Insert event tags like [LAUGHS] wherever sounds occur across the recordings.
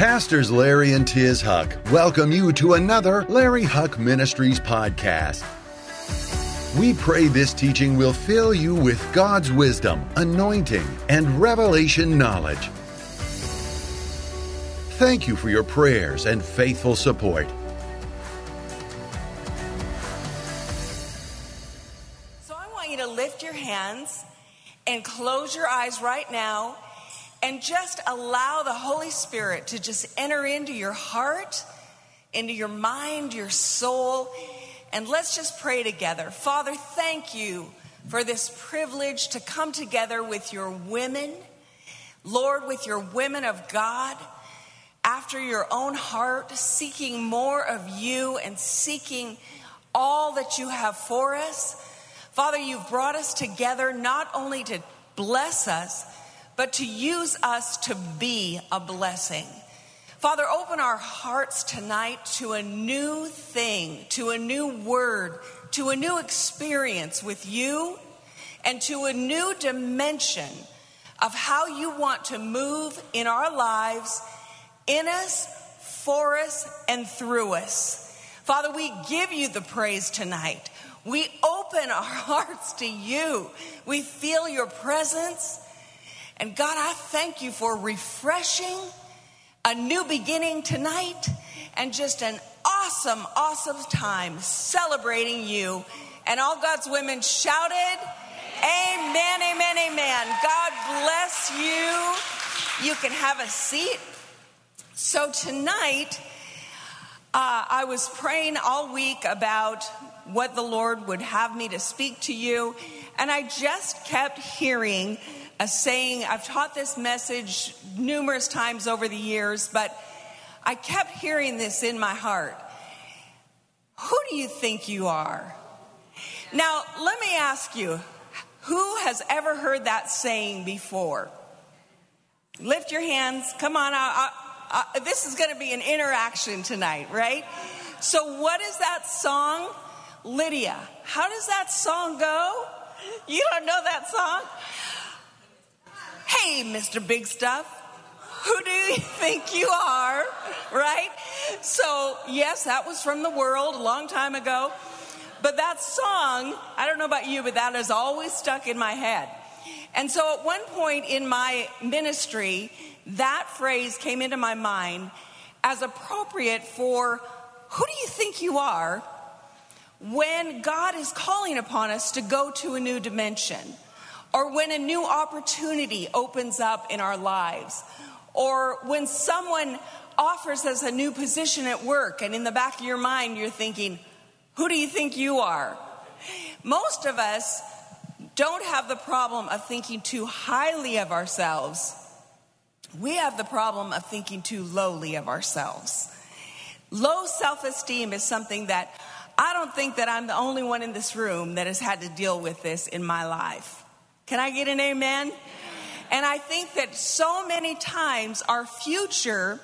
Pastors Larry and Tiz Huch welcome you to another Larry Huch Ministries podcast. We pray this teaching will fill you with God's wisdom, anointing, and revelation knowledge. Thank you for your prayers and faithful support. So I want you to lift your hands and close your eyes right now and just allow the Holy Spirit to just enter into your heart, into your mind, your soul. And let's just pray together. Father, thank you for this privilege to come together with your women. Lord, with your women of God, after your own heart, seeking more of you and seeking all that you have for us. Father, you've brought us together not only to bless us, but to use us to be a blessing. Father, open our hearts tonight to a new thing, to a new word, to a new experience with you, and to a new dimension of how you want to move in our lives, in us, for us, and through us. Father, we give you the praise tonight. We open our [LAUGHS] hearts to you. We feel your presence. And God, I thank you for refreshing a new beginning tonight and just an awesome, awesome time celebrating you. And all God's women shouted, Amen, amen, amen. God bless you. You can have a seat. So tonight, uh, I was praying all week about what the Lord would have me to speak to you, and I just kept hearing a saying. I've taught this message numerous times over the years, but I kept hearing this in my heart. Who do you think you are? Now, let me ask you who has ever heard that saying before? Lift your hands. Come on. I, I, I, this is going to be an interaction tonight, right? So, what is that song? Lydia, how does that song go? You don't know that song? Hey, Mr. Big Stuff, who do you [LAUGHS] think you are? Right? So, yes, that was from the world a long time ago. But that song, I don't know about you, but that has always stuck in my head. And so at one point in my ministry, that phrase came into my mind as appropriate for who do you think you are when God is calling upon us to go to a new dimension? Or when a new opportunity opens up in our lives, or when someone offers us a new position at work, and in the back of your mind, you're thinking, Who do you think you are? Most of us don't have the problem of thinking too highly of ourselves. We have the problem of thinking too lowly of ourselves. Low self esteem is something that I don't think that I'm the only one in this room that has had to deal with this in my life. Can I get an amen? And I think that so many times our future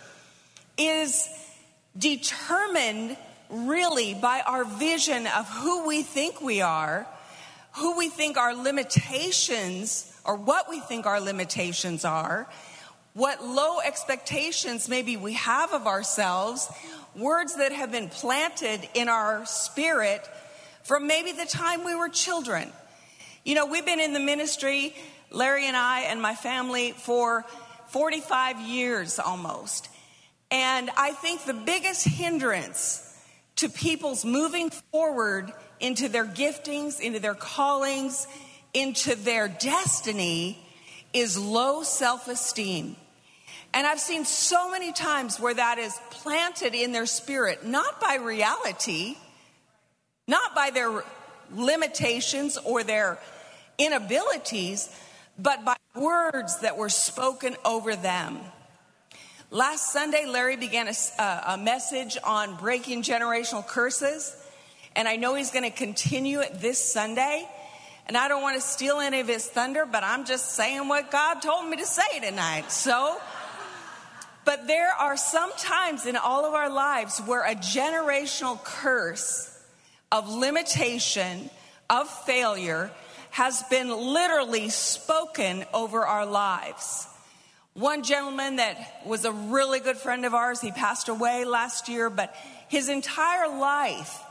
is determined really by our vision of who we think we are, who we think our limitations, or what we think our limitations are, what low expectations maybe we have of ourselves, words that have been planted in our spirit from maybe the time we were children. You know, we've been in the ministry, Larry and I and my family, for 45 years almost. And I think the biggest hindrance to people's moving forward into their giftings, into their callings, into their destiny is low self esteem. And I've seen so many times where that is planted in their spirit, not by reality, not by their limitations or their inabilities, but by words that were spoken over them. Last Sunday, Larry began a, a message on breaking generational curses, and I know he's going to continue it this Sunday. And I don't want to steal any of his thunder, but I'm just saying what God told me to say tonight. So, but there are some times in all of our lives where a generational curse of limitation, of failure, has been literally spoken over our lives. One gentleman that was a really good friend of ours, he passed away last year, but his entire life,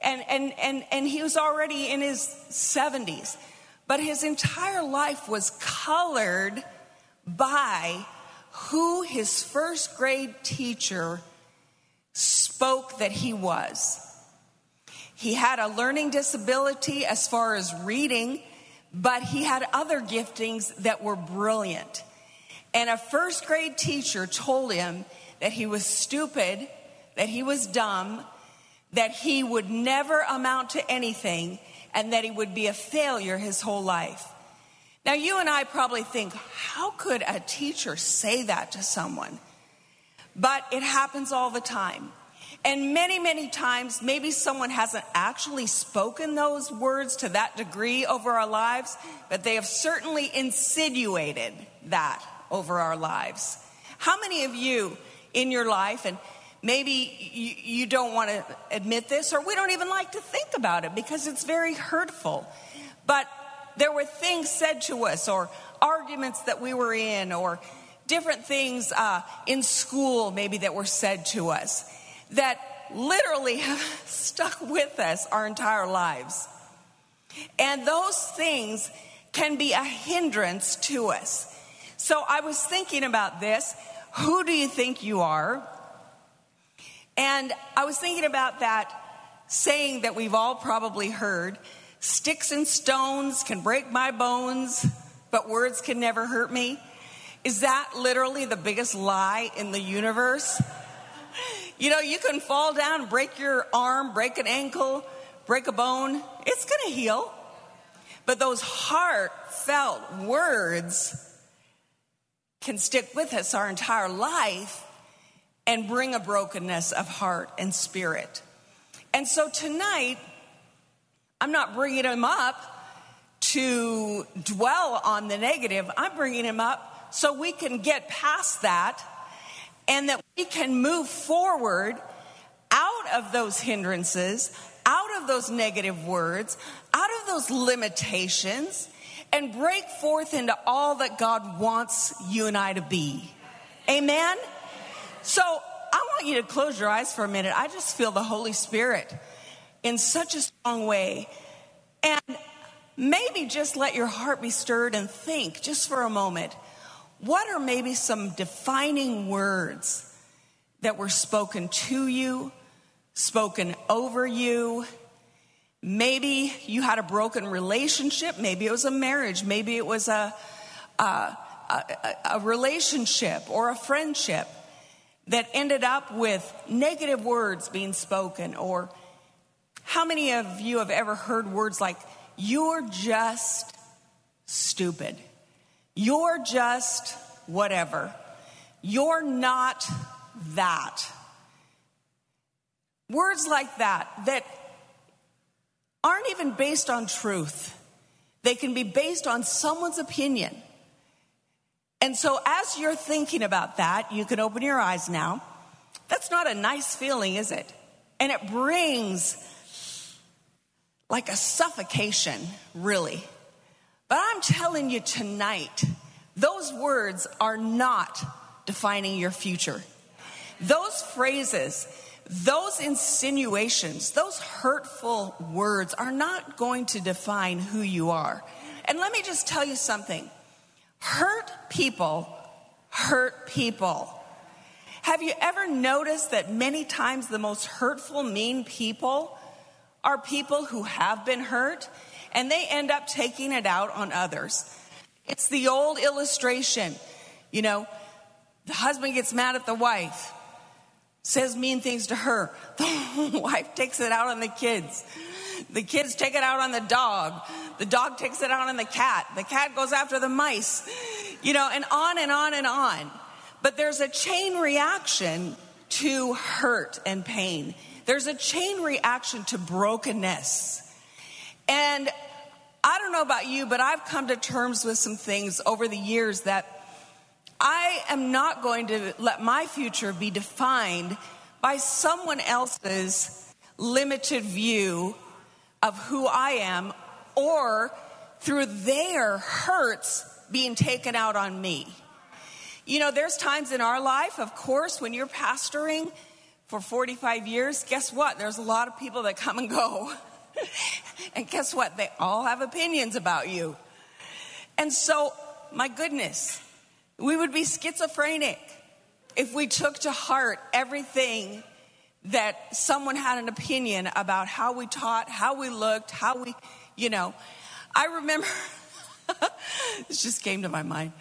and, and, and, and he was already in his 70s, but his entire life was colored by who his first grade teacher spoke that he was. He had a learning disability as far as reading, but he had other giftings that were brilliant. And a first grade teacher told him that he was stupid, that he was dumb, that he would never amount to anything, and that he would be a failure his whole life. Now, you and I probably think, how could a teacher say that to someone? But it happens all the time. And many, many times, maybe someone hasn't actually spoken those words to that degree over our lives, but they have certainly insinuated that over our lives. How many of you in your life, and maybe you, you don't want to admit this, or we don't even like to think about it because it's very hurtful, but there were things said to us, or arguments that we were in, or different things uh, in school maybe that were said to us that literally have [LAUGHS] stuck with us our entire lives. And those things can be a hindrance to us. So I was thinking about this. Who do you think you are? And I was thinking about that saying that we've all probably heard sticks and stones can break my bones, but words can never hurt me. Is that literally the biggest lie in the universe? [LAUGHS] You know, you can fall down, break your arm, break an ankle, break a bone. It's going to heal. But those heartfelt words can stick with us our entire life and bring a brokenness of heart and spirit. And so tonight, I'm not bringing him up to dwell on the negative. I'm bringing him up so we can get past that and that we can move forward out of those hindrances, out of those negative words, out of those limitations, and break forth into all that God wants you and I to be. Amen? So I want you to close your eyes for a minute. I just feel the Holy Spirit in such a strong way. And maybe just let your heart be stirred and think just for a moment what are maybe some defining words that were spoken to you, spoken over you? Maybe you had a broken relationship. Maybe it was a marriage. Maybe it was a, a, a, a relationship or a friendship that ended up with negative words being spoken. Or how many of you have ever heard words like, you're just stupid? You're just whatever. You're not that. Words like that, that aren't even based on truth. They can be based on someone's opinion. And so, as you're thinking about that, you can open your eyes now. That's not a nice feeling, is it? And it brings like a suffocation, really. But I'm telling you tonight, those words are not defining your future. Those phrases, those insinuations, those hurtful words are not going to define who you are. And let me just tell you something hurt people hurt people. Have you ever noticed that many times the most hurtful, mean people are people who have been hurt? And they end up taking it out on others. It's the old illustration. You know, the husband gets mad at the wife, says mean things to her. [LAUGHS] The wife takes it out on the kids. The kids take it out on the dog. The dog takes it out on the cat. The cat goes after the mice. You know, and on and on and on. But there's a chain reaction to hurt and pain. There's a chain reaction to brokenness. And I don't know about you, but I've come to terms with some things over the years that I am not going to let my future be defined by someone else's limited view of who I am or through their hurts being taken out on me. You know, there's times in our life, of course, when you're pastoring for 45 years, guess what? There's a lot of people that come and go. [LAUGHS] [LAUGHS] and guess what? They all have opinions about you. And so, my goodness, we would be schizophrenic if we took to heart everything that someone had an opinion about how we taught, how we looked, how we, you know. I remember, [LAUGHS] this just came to my mind,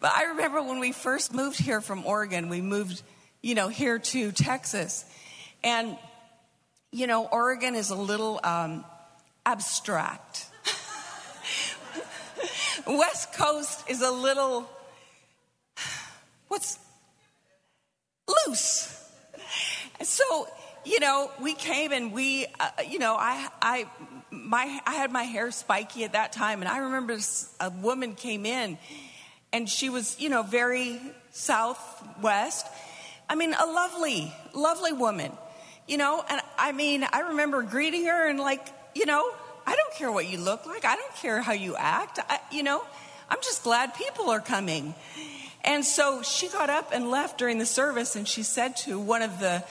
but I remember when we first moved here from Oregon, we moved, you know, here to Texas. And, you know, Oregon is a little um, abstract. [LAUGHS] West Coast is a little, what's loose. So, you know, we came and we, uh, you know, I, I, my, I had my hair spiky at that time, and I remember a woman came in, and she was, you know, very southwest. I mean, a lovely, lovely woman, you know, and I mean, I remember greeting her and like, you know, I don't care what you look like. I don't care how you act. I, you know, I'm just glad people are coming. And so she got up and left during the service, and she said to one of the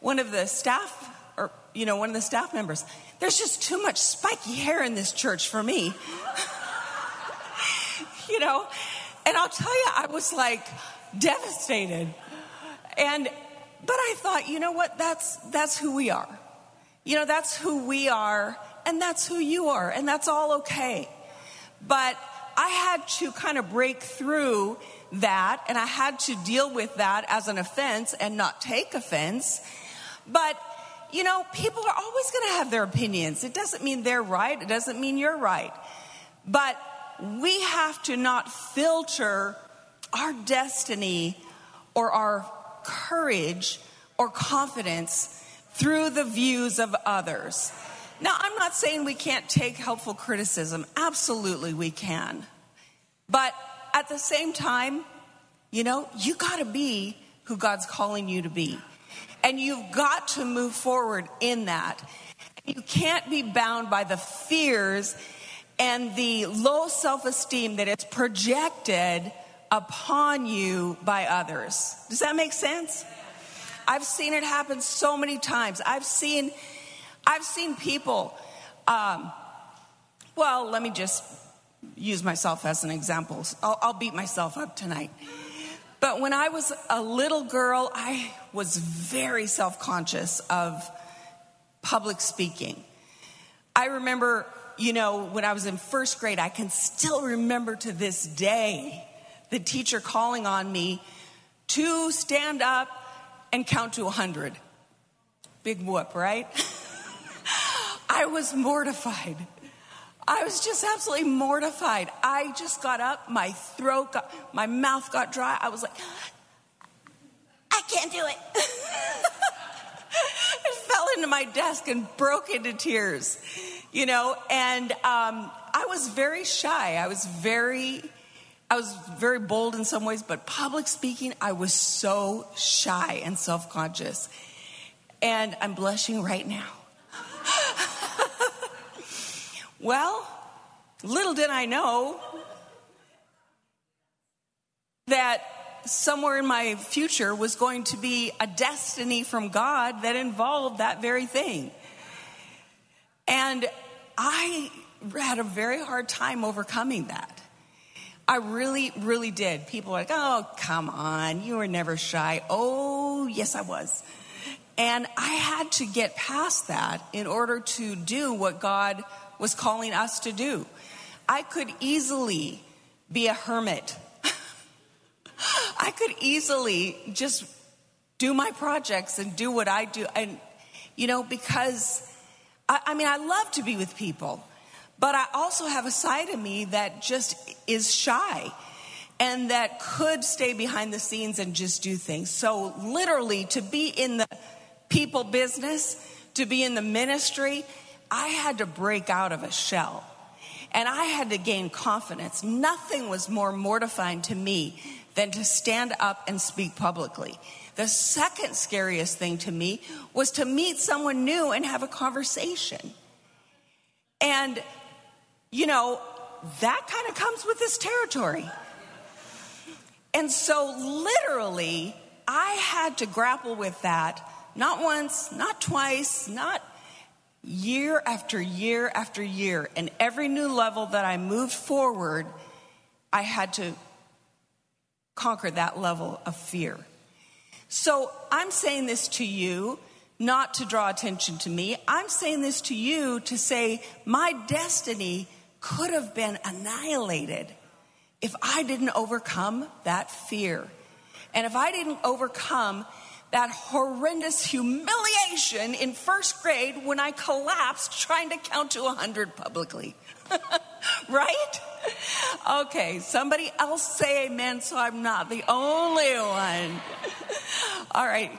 one of the staff, or you know, one of the staff members, "There's just too much spiky hair in this church for me." [LAUGHS] you know, and I'll tell you, I was like devastated, and but I thought, you know what? That's that's who we are. You know, that's who we are, and that's who you are, and that's all okay. But I had to kind of break through that, and I had to deal with that as an offense and not take offense. But, you know, people are always going to have their opinions. It doesn't mean they're right, it doesn't mean you're right. But we have to not filter our destiny or our courage or confidence through the views of others. Now, I'm not saying we can't take helpful criticism. Absolutely, we can. But at the same time, you know, you got to be who God's calling you to be. And you've got to move forward in that. You can't be bound by the fears and the low self esteem that is projected upon you by others. Does that make sense? I've seen it happen so many times. I've seen, I've seen people. Um, well, let me just use myself as an example. I'll, I'll beat myself up tonight. But when I was a little girl, I was very self conscious of public speaking. I remember, you know, when I was in first grade, I can still remember to this day the teacher calling on me to stand up and count to 100. Big whoop, right? [LAUGHS] I was mortified. I was just absolutely mortified. I just got up, my throat got, my mouth got dry. I was like, I can't do it. [LAUGHS] I fell into my desk and broke into tears, you know, and um, I was very shy. I was very, I was very bold in some ways, but public speaking, I was so shy and self conscious. And I'm blushing right now. [LAUGHS] Well, little did I know that somewhere in my future was going to be a destiny from God that involved that very thing. And I had a very hard time overcoming that. I really, really did. People were like, oh, come on, you were never shy. Oh, yes, I was. And I had to get past that in order to do what God was calling us to do. I could easily be a hermit. [LAUGHS] I could easily just do my projects and do what I do. And, you know, because I, I, mean, I love to be with people, but I also have a side of me that just is shy and that could stay behind the scenes and just do things. So, literally, to be in the people business, to be in the ministry, I had to break out of a shell and I had to gain confidence. Nothing was more mortifying to me than to stand up and speak publicly. The second scariest thing to me was to meet someone new and have a conversation. And, you know, that kind of comes with this territory. And so, literally, I had to grapple with that not once, not twice, not year after year after year. And every new level that I moved forward, I had to conquer that level of fear. So I'm saying this to you not to draw attention to me. I'm saying this to you to say my destiny could have been annihilated if I didn't overcome that fear. And if I didn't overcome that horrendous humiliation in first grade when I collapsed trying to count to 100 publicly. [LAUGHS] right? Okay, somebody else say amen so I'm not the only one. [LAUGHS] All right.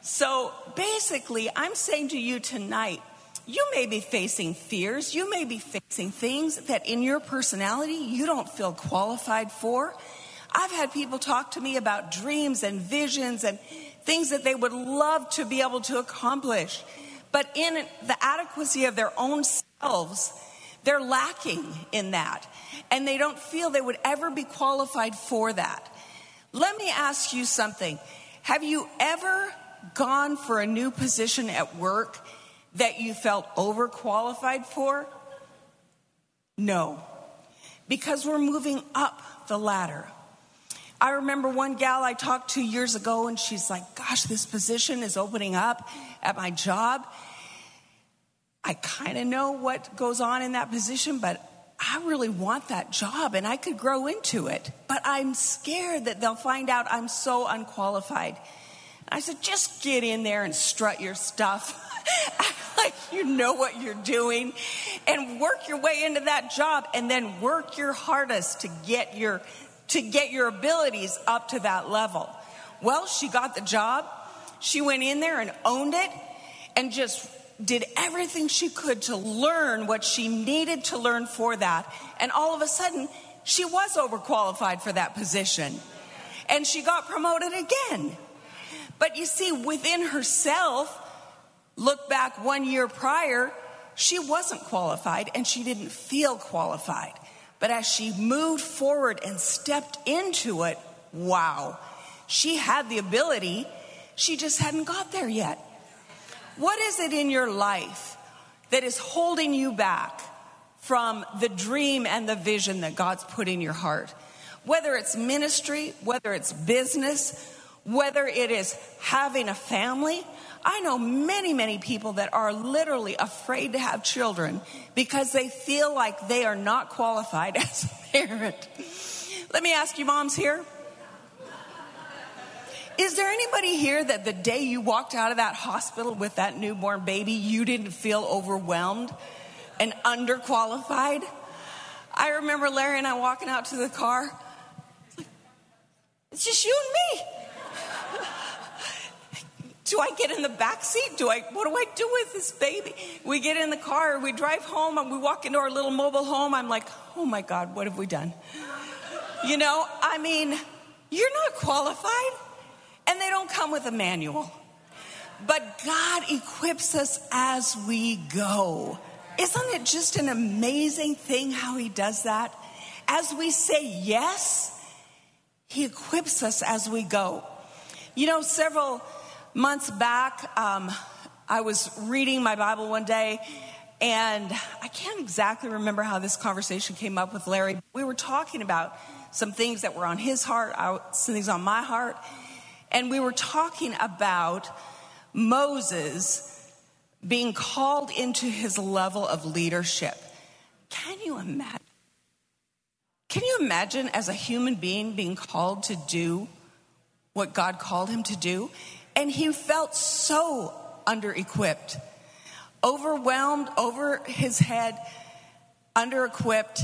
So basically, I'm saying to you tonight, you may be facing fears, you may be facing things that in your personality you don't feel qualified for. I've had people talk to me about dreams and visions and things that they would love to be able to accomplish. But in the adequacy of their own selves, they're lacking in that. And they don't feel they would ever be qualified for that. Let me ask you something. Have you ever gone for a new position at work that you felt overqualified for? No, because we're moving up the ladder. I remember one gal I talked to years ago, and she's like, Gosh, this position is opening up at my job. I kind of know what goes on in that position, but I really want that job and I could grow into it. But I'm scared that they'll find out I'm so unqualified. I said, just get in there and strut your stuff. [LAUGHS] like you know what you're doing and work your way into that job and then work your hardest to get your to get your abilities up to that level. Well, she got the job. She went in there and owned it and just did everything she could to learn what she needed to learn for that. And all of a sudden, she was overqualified for that position. And she got promoted again. But you see, within herself, look back one year prior, she wasn't qualified and she didn't feel qualified. But as she moved forward and stepped into it, wow, she had the ability, she just hadn't got there yet. What is it in your life that is holding you back from the dream and the vision that God's put in your heart? Whether it's ministry, whether it's business, whether it is having a family. I know many, many people that are literally afraid to have children because they feel like they are not qualified [LAUGHS] as a parent. Let me ask you, moms here. Is there anybody here that the day you walked out of that hospital with that newborn baby, you didn't feel overwhelmed and underqualified? I remember Larry and I walking out to the car. It's just you and me. Do I get in the back seat? Do I, what do I do with this baby? We get in the car, we drive home, and we walk into our little mobile home. I'm like, oh my God, what have we done? You know, I mean, you're not qualified, and they don't come with a manual. But God equips us as we go. Isn't it just an amazing thing how He does that? As we say yes, He equips us as we go. You know, several months back, um, I was reading my Bible one day, and I can't exactly remember how this conversation came up with Larry. We were talking about some things that were on his heart, some things on my heart, and we were talking about Moses being called into his level of leadership. Can you imagine? Can you imagine as a human being being called to do what God called him to do? And he felt so under equipped, overwhelmed over his head, under equipped.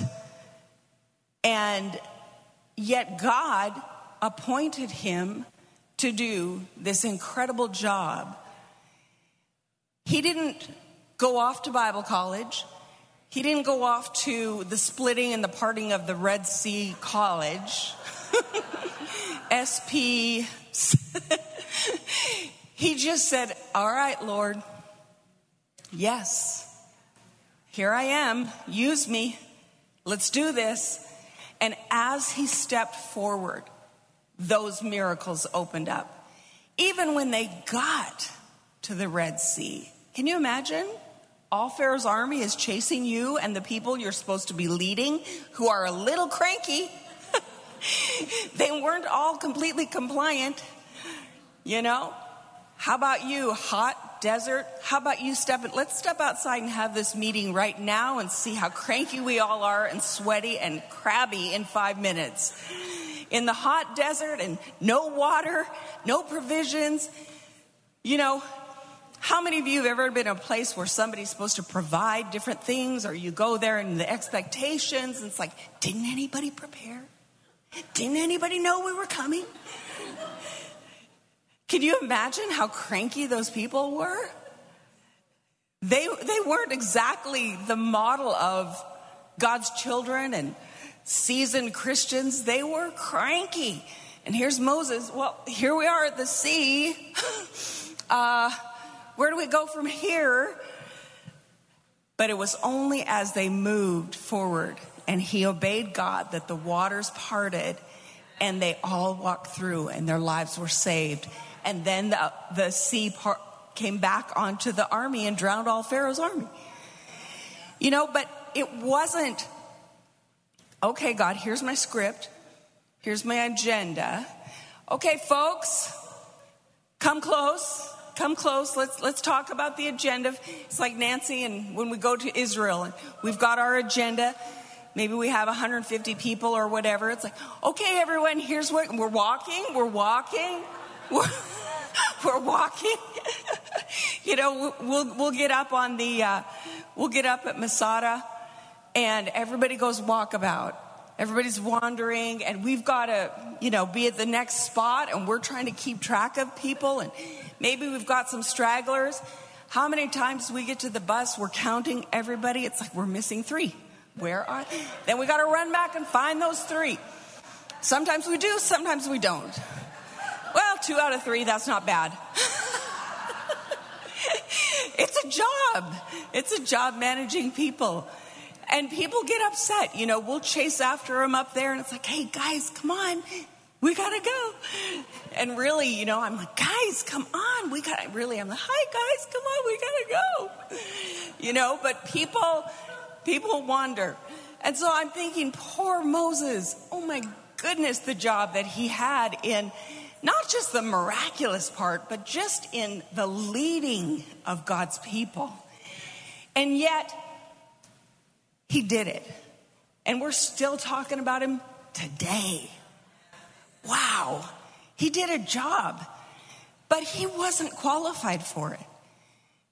And yet God appointed him to do this incredible job. He didn't go off to Bible college. He didn't go off to the splitting and the parting of the Red Sea College. [LAUGHS] SP [LAUGHS] he just said, All right, Lord, yes, here I am, use me, let's do this. And as he stepped forward, those miracles opened up. Even when they got to the Red Sea. Can you imagine? All Pharaoh's army is chasing you and the people you're supposed to be leading who are a little cranky. [LAUGHS] they weren't all completely compliant, you know? How about you, hot desert? How about you step in? Let's step outside and have this meeting right now and see how cranky we all are and sweaty and crabby in five minutes. In the hot desert and no water, no provisions. You know, how many of you have ever been in a place where somebody's supposed to provide different things or you go there and the expectations and it's like, didn't anybody prepare? Didn't anybody know we were coming? Can you imagine how cranky those people were? They, they weren't exactly the model of God's children and seasoned Christians. They were cranky. And here's Moses. Well, here we are at the sea. [LAUGHS] Uh, where do we go from here? But it was only as they moved forward and he obeyed God that the waters parted and they all walked through and their lives were saved and then the, the sea part came back onto the army and drowned all Pharaoh's army. You know, but it wasn't, okay, God, here's my script, here's my agenda. Okay, folks, come close. Come close. Let's let's talk about the agenda. It's like Nancy and when we go to Israel and we've got our agenda. Maybe we have 150 people or whatever. It's like, okay, everyone, here's what we're walking. We're walking. [LAUGHS] We're, we're walking. [LAUGHS] you know, we'll, we'll get up on the, uh, we'll get up at Masada and everybody goes walkabout. Everybody's wandering and we've got to, you know, be at the next spot and we're trying to keep track of people and maybe we've got some stragglers. How many times we get to the bus, we're counting everybody. It's like we're missing three. Where are they? Then we got to run back and find those three. Sometimes we do, sometimes we don't. Well, two out of three, that's not bad. [LAUGHS] it's a job. It's a job managing people. And people get upset. You know, we'll chase after them up there, and it's like, hey, guys, come on. We gotta go. And really, you know, I'm like, guys, come on. We gotta, really, I'm like, hi, guys, come on. We gotta go. You know, but people, people wonder. And so I'm thinking, poor Moses. Oh my goodness, the job that he had in not just the miraculous part, but just in the leading of God's people. And yet, he did it. And we're still talking about him today. Wow, he did a job, but he wasn't qualified for it.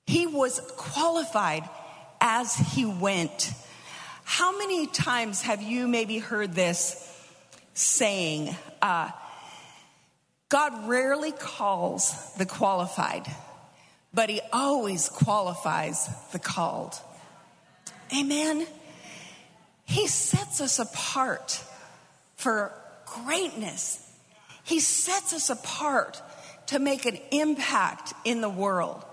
He was qualified as he went. How many times have you maybe heard this saying, uh, God rarely calls the qualified, but He always qualifies the called. Amen. He sets us apart for greatness. He sets us apart to make an impact in the world.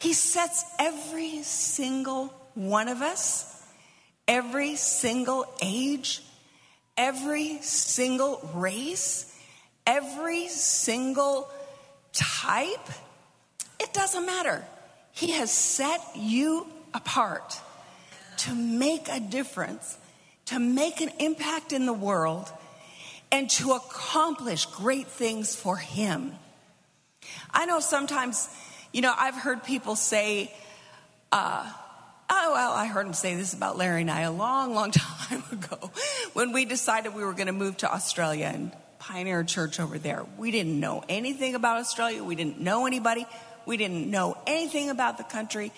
He sets every single one of us, every single age, every single race, every single type, it doesn't matter. He has set you apart to make a difference, to make an impact in the world, and to accomplish great things for Him. I know sometimes, you know, I've heard people say, uh, oh, well, I heard him say this about Larry and I a long, long [LAUGHS] time ago when we decided we were going to move to Australia. And Pioneer Church over there. We didn't know anything about Australia. We didn't know anybody. We didn't know anything about the country.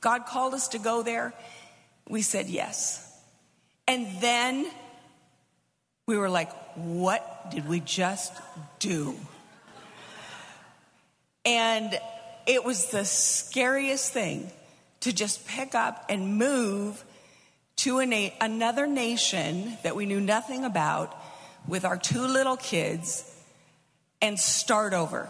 God called us to go there. We said yes. And then we were like, what did we just do? And it was the scariest thing to just pick up and move to a another nation that we knew nothing about with our two little kids and start over.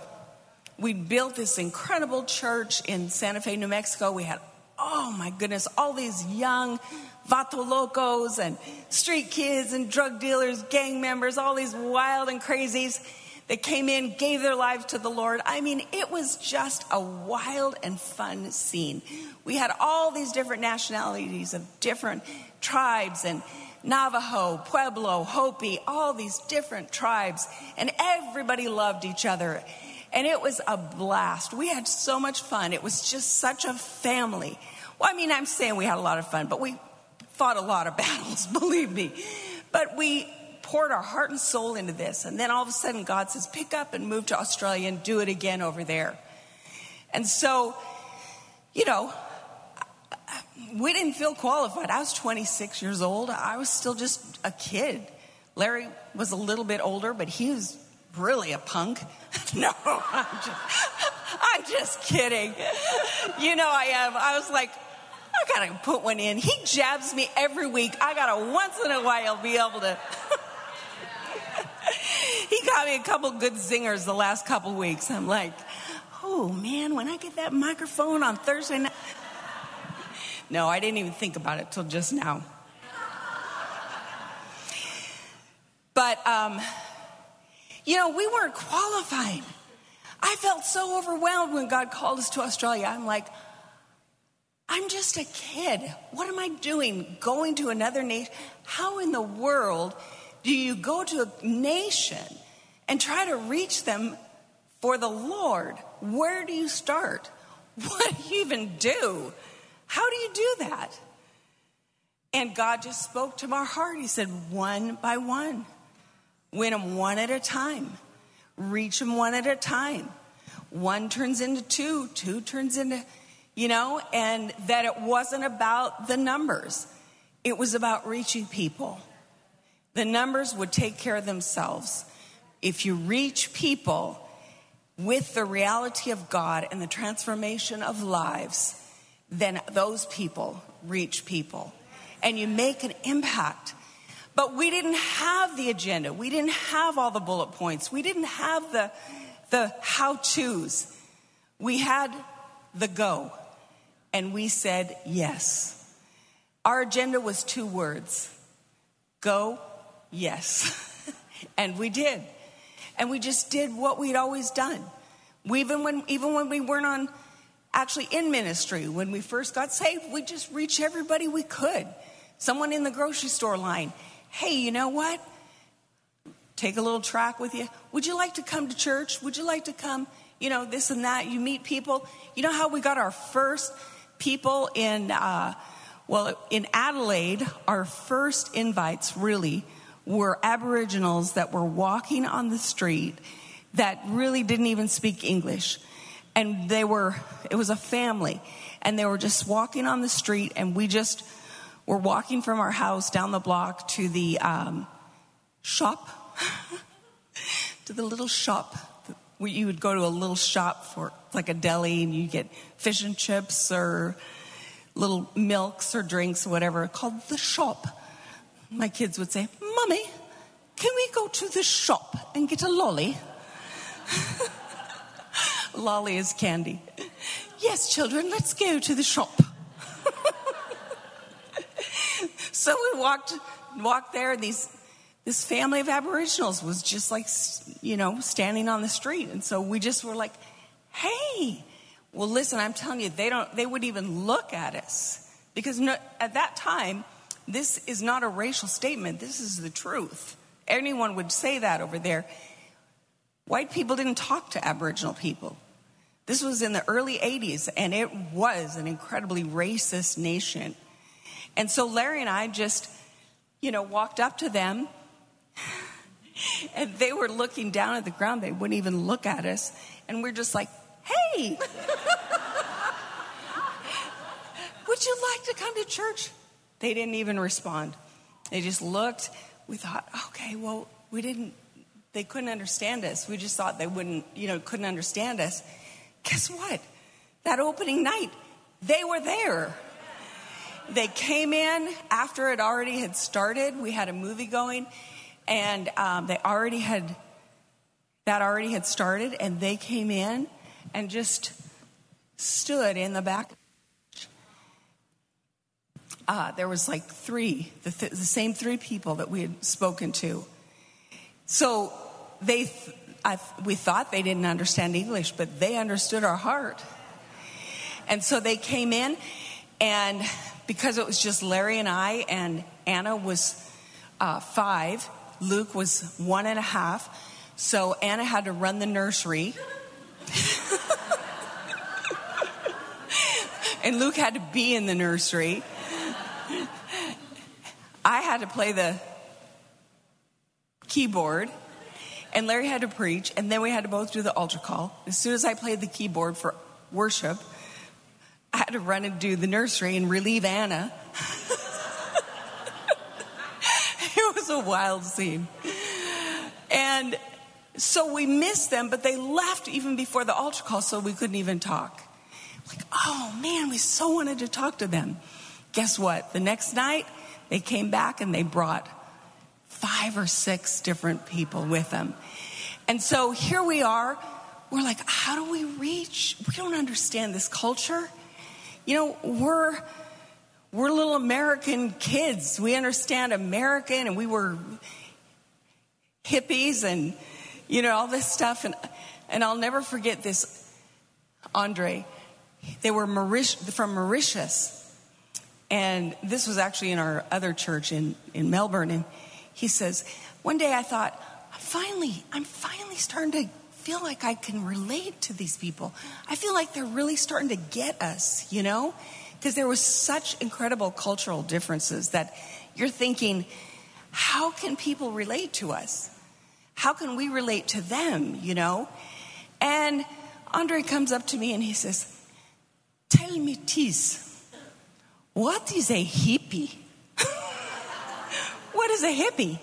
We built this incredible church in Santa Fe, New Mexico. We had, oh my goodness, all these young vato locos and street kids and drug dealers, gang members, all these wild and crazies. That came in, gave their lives to the Lord. I mean, it was just a wild and fun scene. We had all these different nationalities of different tribes and Navajo, Pueblo, Hopi, all these different tribes, and everybody loved each other. And it was a blast. We had so much fun. It was just such a family. Well, I mean, I'm saying we had a lot of fun, but we fought a lot of [LAUGHS] battles, believe me. But we poured our heart and soul into this. And then all of a sudden, God says, pick up and move to Australia and do it again over there. And so, you know, we didn't feel qualified. I was 26 years old. I was still just a kid. Larry was a little bit older, but he was really a punk. [LAUGHS] no, I'm just, [LAUGHS] I'm just kidding. You know, I am. I was like, I gotta put one in. He jabs me every week. I gotta once in a while be able to. [LAUGHS] [LAUGHS] he got me a couple good zingers the last couple weeks. I'm like, oh man, when I get that microphone on Thursday night. [LAUGHS] No, I didn't even think about it till just now. But, um, you know, we weren't qualified. I felt so overwhelmed when God called us to Australia. I'm like, I'm just a kid. What am I doing going to another nation? How in the world do you go to a nation and try to reach them for the Lord? Where do you start? [LAUGHS] What do you even do? How do you do that? And God just spoke to my heart. He said, one by one, win them one at a time, reach them one at a time. One turns into two, two turns into, you know, and that it wasn't about the numbers, it was about reaching people. The numbers would take care of themselves. If you reach people with the reality of God and the transformation of lives, then those people reach people and you make an impact. But we didn't have the agenda. We didn't have all the bullet points. We didn't have the, the how to's. We had the go. And we said yes. Our agenda was two words go, yes. [LAUGHS] and we did. And we just did what we'd always done. We, even, when, even when we weren't on actually in ministry. When we first got saved, we just reached everybody we could. Someone in the grocery store line, hey, you know what? Take a little track with you. Would you like to come to church? Would you like to come? You know, this and that. You meet people. You know how we got our first people in, uh, well, in Adelaide, our first invites really were Aboriginals that were walking on the street that really didn't even speak English and they were, it was a family, and they were just walking on the street, and we just were walking from our house down the block to the um, shop, [LAUGHS] to the little shop. You would go to a little shop for like a deli, and you get fish and chips or little milks or drinks or whatever, called the shop. My kids would say, Mummy, can we go to the shop and get a lolly? [LAUGHS] Lolly is candy. Yes, children, let's go to the shop. [LAUGHS] so we walked walked there and these this family of aboriginals was just like you know standing on the street and so we just were like hey well listen i'm telling you they don't they would even look at us because no, at that time this is not a racial statement this is the truth anyone would say that over there white people didn't talk to aboriginal people this was in the early 80s, and it was an incredibly racist nation. And so Larry and I just, you know, walked up to them, [LAUGHS] and they were looking down at the ground. They wouldn't even look at us. And we're just like, hey, [LAUGHS] would you like to come to church? They didn't even respond. They just looked. We thought, okay, well, we didn't, they couldn't understand us. We just thought they wouldn't, you know, couldn't understand us. Guess what? That opening night, they were there. They came in after it already had started. We had a movie going, and um, they already had that already had started, and they came in and just stood in the back. Uh, there was like three, the, th- the, same three people that we had spoken to. So they, th- I, we thought they didn't understand English, but they understood our heart. And so they came in, and because it was just Larry and I, and Anna was uh, five, Luke was one and a half, so Anna had to run the nursery. [LAUGHS] and Luke had to be in the nursery. I had to play the keyboard, and Larry had to preach, and then we had to both do the altar call. As soon as I played the keyboard for worship, I had to run and do the nursery and relieve Anna. [LAUGHS] it was a wild scene. And so we missed them, but they left even before the altar call, so we couldn't even talk. Like, oh man, we so wanted to talk to them. Guess what? The next night, they came back and they brought five or six different people with them. And so here we are. We're like, how do we reach? We don't understand this culture. You know, we're we're little American kids. We understand American and we were hippies and you know all this stuff and and I'll never forget this Andre. They were Mauritius, from Mauritius. And this was actually in our other church in, in Melbourne. And he says, One day I thought, I'm finally, I'm finally starting to feel like I can relate to these people. I feel like they're really starting to get us, you know? Because there was such incredible cultural differences that you're thinking, how can people relate to us? How can we relate to them, you know? And Andre comes up to me and he says, Tell me this. What is a hippie? [LAUGHS] what is a hippie?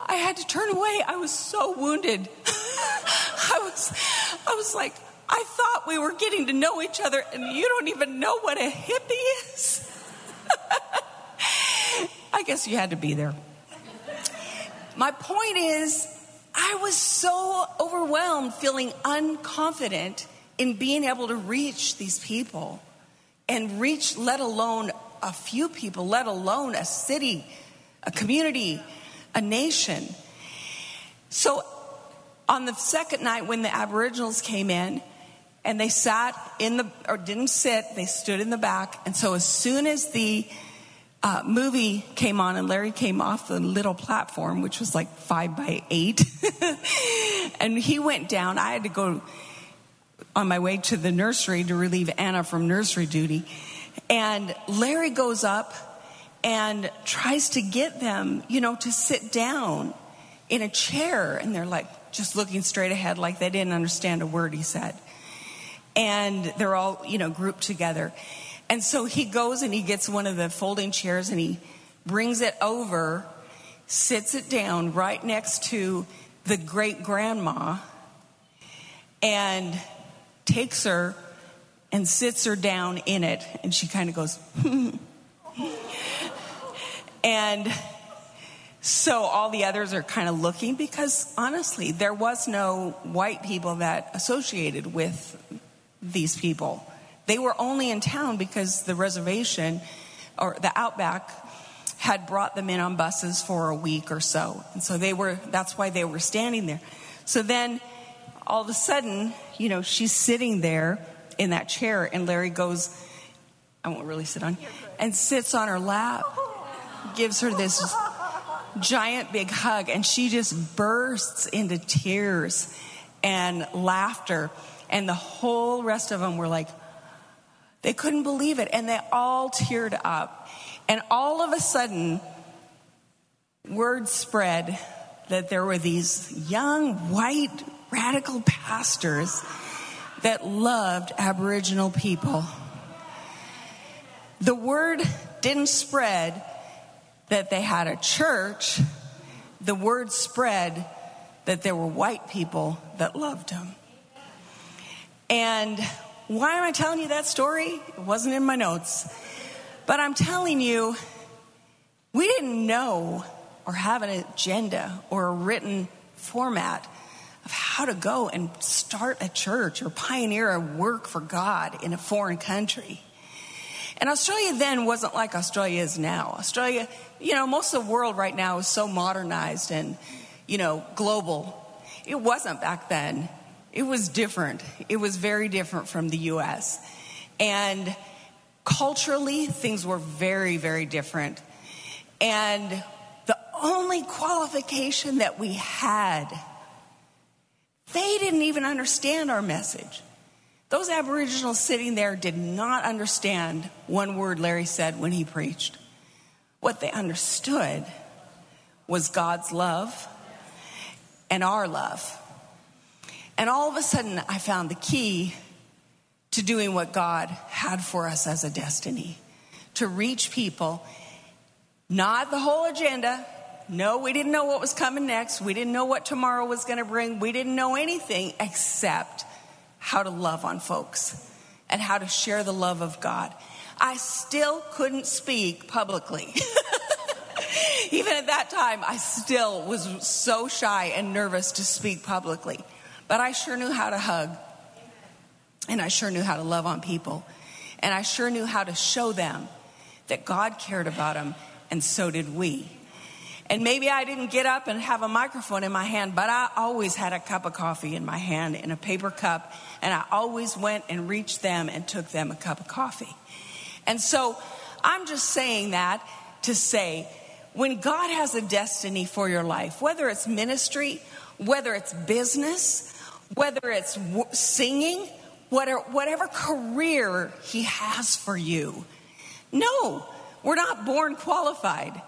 I had to turn away. I was so wounded. [LAUGHS] I was I was like, I thought we were getting to know each other and you don't even know what a hippie is. [LAUGHS] I guess you had to be there. My point is, I was so overwhelmed, feeling unconfident in being able to reach these people and reach, let alone a few people, let alone a city, a community, a nation. So on the second night when the Aboriginals came in, and they sat in the, or didn't sit, they stood in the back. And so as soon as the uh, movie came on and Larry came off the little platform, which was like five by eight, [LAUGHS] and he went down, I had to go on my way to the nursery to relieve Anna from nursery duty. And Larry goes up and tries to get them, you know, to sit down in a chair. And they're like just looking straight ahead, like they didn't understand a word he said. And they're all, you know, grouped together. And so he goes and he gets one of the folding chairs and he brings it over, sits it down right next to the great grandma, and takes her and sits her down in it. And she kind of goes, [LAUGHS] and so all the others are kind of looking because honestly, there was no white people that associated with these people. They were only in town because the reservation or the outback had brought them in on buses for a week or so. And so they were, that's why they were standing there. So then all of a sudden, you know, she's sitting there in that chair, and Larry goes, I won't really sit on, and sits on her lap, gives her this giant big hug, and she just bursts into tears and laughter. And the whole rest of them were like, they couldn't believe it. And they all teared up. And all of a sudden, word spread that there were these young white radical pastors that loved Aboriginal people. The word didn't spread that they had a church, the word spread that there were white people that loved them. And why am I telling you that story? It wasn't in my notes. But I'm telling you, we didn't know or have an agenda or a written format of how to go and start a church or pioneer a work for God in a foreign country. And Australia then wasn't like Australia is now. Australia, you know, most of the world right now is so modernized and, you know, global. It wasn't back then. It was different. It was very different from the US. And culturally, things were very, very different. And the only qualification that we had, they didn't even understand our message. Those Aboriginals sitting there did not understand one word Larry said when he preached. What they understood was God's love and our love. And all of a sudden, I found the key to doing what God had for us as a destiny to reach people, not the whole agenda. No, we didn't know what was coming next. We didn't know what tomorrow was going to bring. We didn't know anything except how to love on folks and how to share the love of God. I still couldn't speak publicly. [LAUGHS] Even at that time, I still was so shy and nervous to speak publicly. But I sure knew how to hug. And I sure knew how to love on people. And I sure knew how to show them that God cared about them, and so did we. And maybe I didn't get up and have a microphone in my hand, but I always had a cup of coffee in my hand in a paper cup, and I always went and reached them and took them a cup of coffee. And so I'm just saying that to say when God has a destiny for your life, whether it's ministry, whether it's business, whether it's singing, whatever, whatever career He has for you, no, we're not born qualified.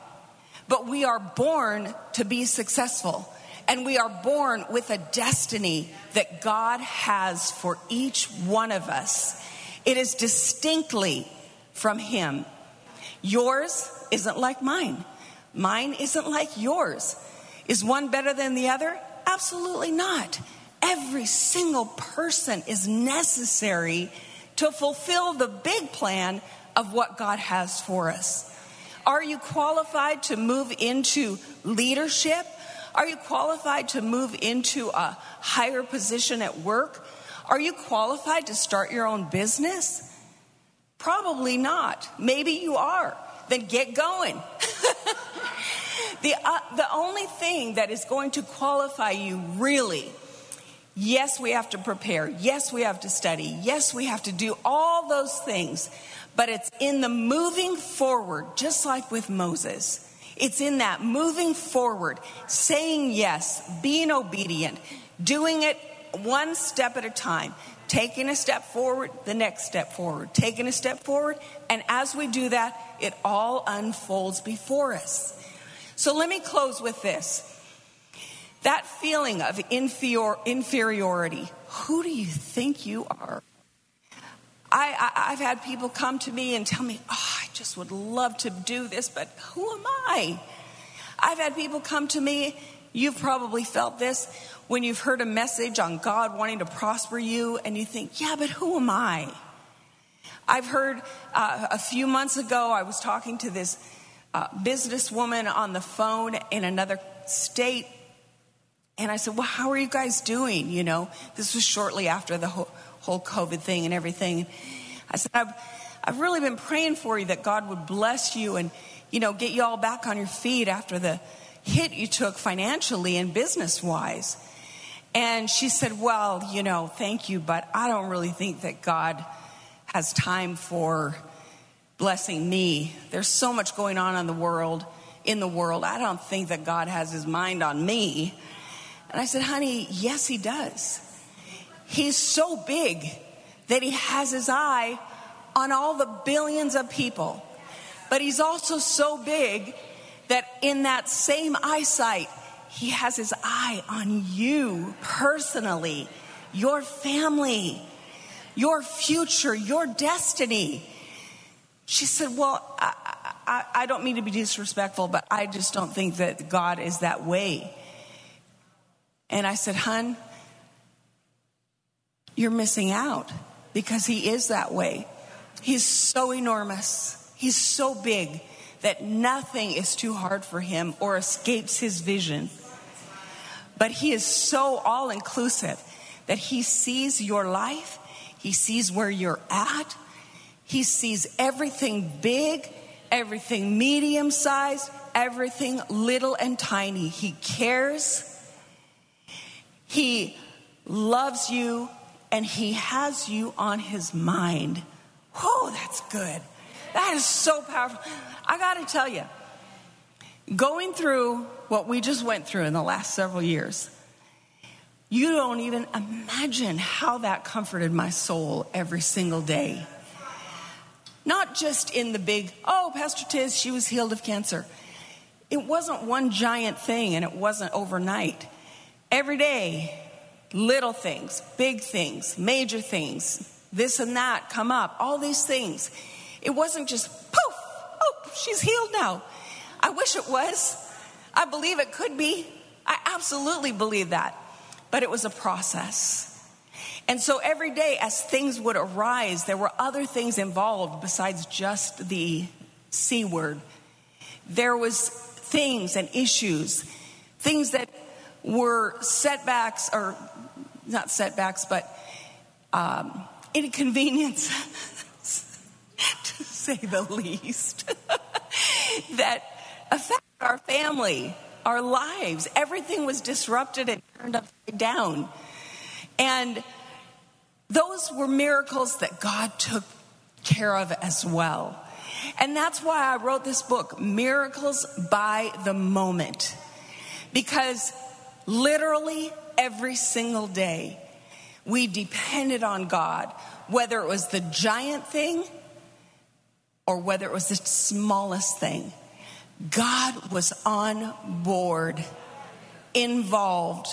But we are born to be successful. And we are born with a destiny that God has for each one of us. It is distinctly from Him. Yours isn't like mine. Mine isn't like yours. Is one better than the other? Absolutely not. Every single person is necessary to fulfill the big plan of what God has for us. Are you qualified to move into leadership? Are you qualified to move into a higher position at work? Are you qualified to start your own business? Probably not. Maybe you are. Then get going. [LAUGHS] the, uh, the only thing that is going to qualify you really, yes, we have to prepare. Yes, we have to study. Yes, we have to do all those things. But it's in the moving forward, just like with Moses. It's in that moving forward, saying yes, being obedient, doing it one step at a time, taking a step forward, the next step forward, taking a step forward. And as we do that, it all unfolds before us. So let me close with this. That feeling of inferior, inferiority, who do you think you are? I, have had people come to me and tell me, oh, I just would love to do this, but who am I? I've had people come to me, you've probably felt this, when you've heard a message on God wanting to prosper you, and you think, yeah, but who am I? I've heard uh, a few months ago, I was talking to this uh, businesswoman on the phone in another state, and I said, Well, how are you guys doing? You know, this was shortly after the whole whole COVID thing and everything. I said, I've, I've really been praying for you that God would bless you and, you know, get you all back on your feet after the hit you took financially and business wise. And she said, Well, you know, thank you, but I don't really think that God has time for blessing me. There's so much going on in the world, in the world. I don't think that God has his mind on me. And I said, honey, yes, he does. He's so big that he has his eye on all the billions of people. But he's also so big that in that same eyesight, he has his eye on you personally, your family, your future, your destiny. She said, Well, I, I, I, don't mean to be disrespectful, but I just don't think that God is that way. And I said, Hun, you're missing out because he is that way. He's so enormous, he's so big that nothing is too hard for him or escapes his vision. But he is so all inclusive that he sees your life, he sees where you're at, he sees everything big, everything medium sized, everything little and tiny. He cares He loves you and He has you on His mind. Oh, that's good. That is so powerful. I got to tell you, going through what we just went through in the last several years, you don't even imagine how that comforted my soul every single day. Not just in the big, oh, Pastor Tiz, she was healed of cancer. It wasn't one giant thing and it wasn't overnight. Every day, little things, big things, major things, this and that come up, all these things. It wasn't just poof, oh, she's healed now. I wish it was. I believe it could be. I absolutely believe that. But it was a process. And so every day, as things would arise, there were other things involved besides just the C word. There was things and issues, things that were setbacks, or not setbacks, but um, inconvenience, [LAUGHS] to say the least, [LAUGHS] that affected our family, our lives. Everything was disrupted and turned upside down. And those were miracles that God took care of as well. And that's why I wrote this book, Miracles by the Moment. Because literally every single day, we depended on God, whether it was the giant thing or whether it was the smallest thing. God was on board, involved,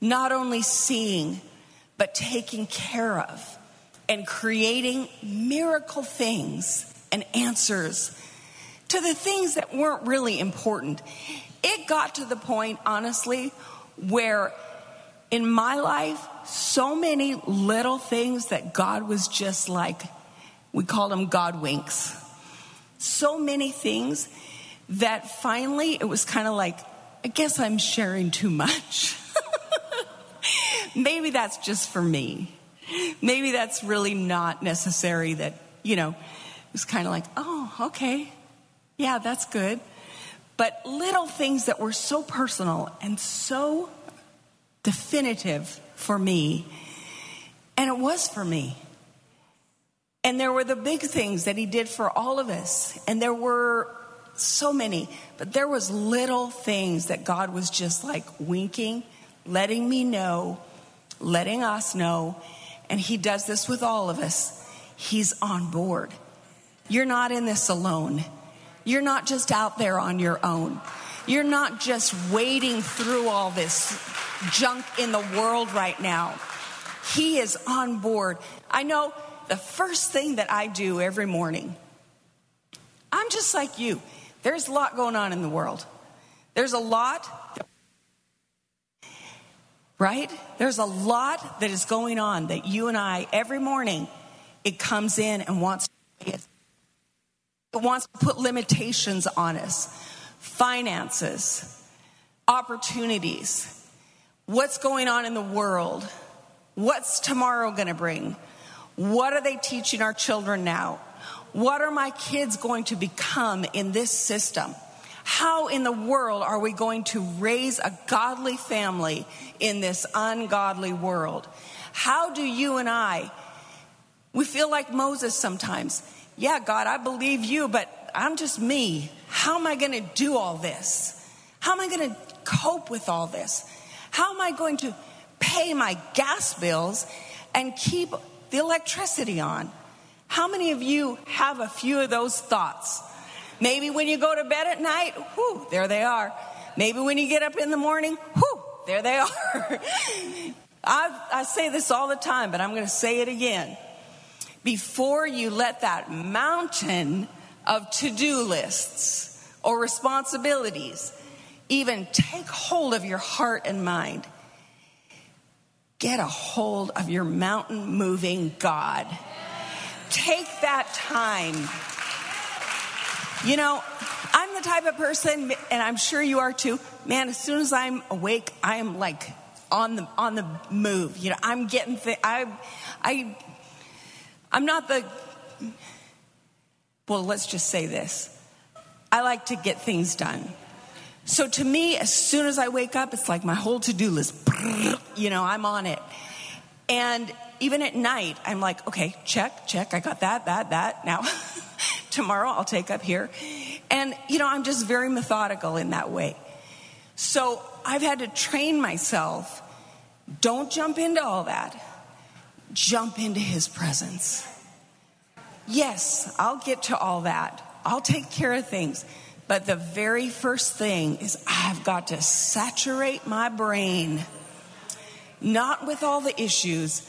not only seeing, but taking care of and creating miracle things and answers to the things that weren't really important. It got to the point, honestly, where in my life, so many little things that God was just like, we call them God winks. So many things that finally it was kind of like, I guess I'm sharing too much. [LAUGHS] Maybe that's just for me. Maybe that's really not necessary that, you know, it's kind of like, oh, okay. Yeah, that's good. But little things that were so personal and so definitive for me, and it was for me. And there were the big things that he did for all of us, and there were so many, but there was little things that God was just like winking, letting me know letting us know, and He does this with all of us. He's on board. You're not in this alone. You're not just out there on your own. You're not just wading through all this junk in the world right now. He is on board. I know the first thing that I do every morning, I'm just like you. There's a lot going on in the world. There's a lot right? There's a lot that is going on that you and I, every morning, it comes in and wants it wants to put limitations on us. Finances, opportunities, what's going on in the world, what's tomorrow going to bring, what are they teaching our children now, what are my kids going to become in this system. How in the world are we going to raise a godly family in this ungodly world? How do you and I, we feel like Moses sometimes. Yeah, God, I believe you, but I'm just me. How am I going to do all this? How am I going to cope with all this? How am I going to pay my gas bills and keep the electricity on? How many of you have a few of those thoughts? Maybe when you go to bed at night, whoo, there they are. Maybe when you get up in the morning, whoo, there they are. [LAUGHS] I, I say this all the time, but I'm going to say it again. Before you let that mountain of to do lists or responsibilities even take hold of your heart and mind, get a hold of your mountain moving God. Take that time you know, I'm the type of person, and I'm sure you are too. Man, as soon as I'm awake, I am like on the on the move. You know, I'm getting. Th- I, I, I'm not the. Well, let's just say this. I like to get things done. So to me, as soon as I wake up, it's like my whole to do list, you know, I'm on it. And even at night, I'm like, okay, check, check, I got that, that, that. Now, [LAUGHS] tomorrow I'll take up here. And, you know, I'm just very methodical in that way. So I've had to train myself don't jump into all that, jump into His presence. Yes, I'll get to all that, I'll take care of things. But the very first thing is I've got to saturate my brain, not with all the issues,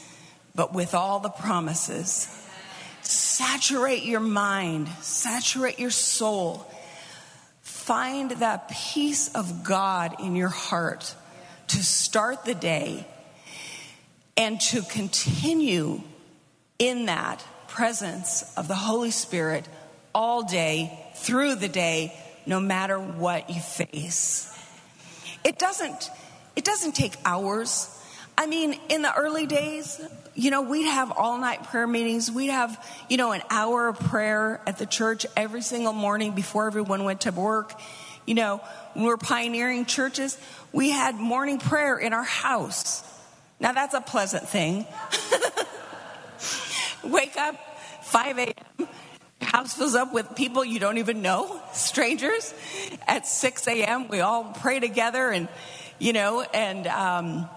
but with all the promises. Saturate your mind, saturate your soul. Find that peace of God in your heart to start the day and to continue in that presence of the Holy Spirit all day, through the day, no matter what you face. It doesn't, it doesn't take hours. I mean, in the early days, you know, we'd have all night prayer meetings. We'd have, you know, an hour of prayer at the church every single morning before everyone went to work. You know, when we were pioneering churches, we had morning prayer in our house. Now that's a pleasant thing. [LAUGHS] Wake up 5 a.m house fills up with people you don't even know, strangers. At 6 a.m., we all pray together, and, you know, and, um,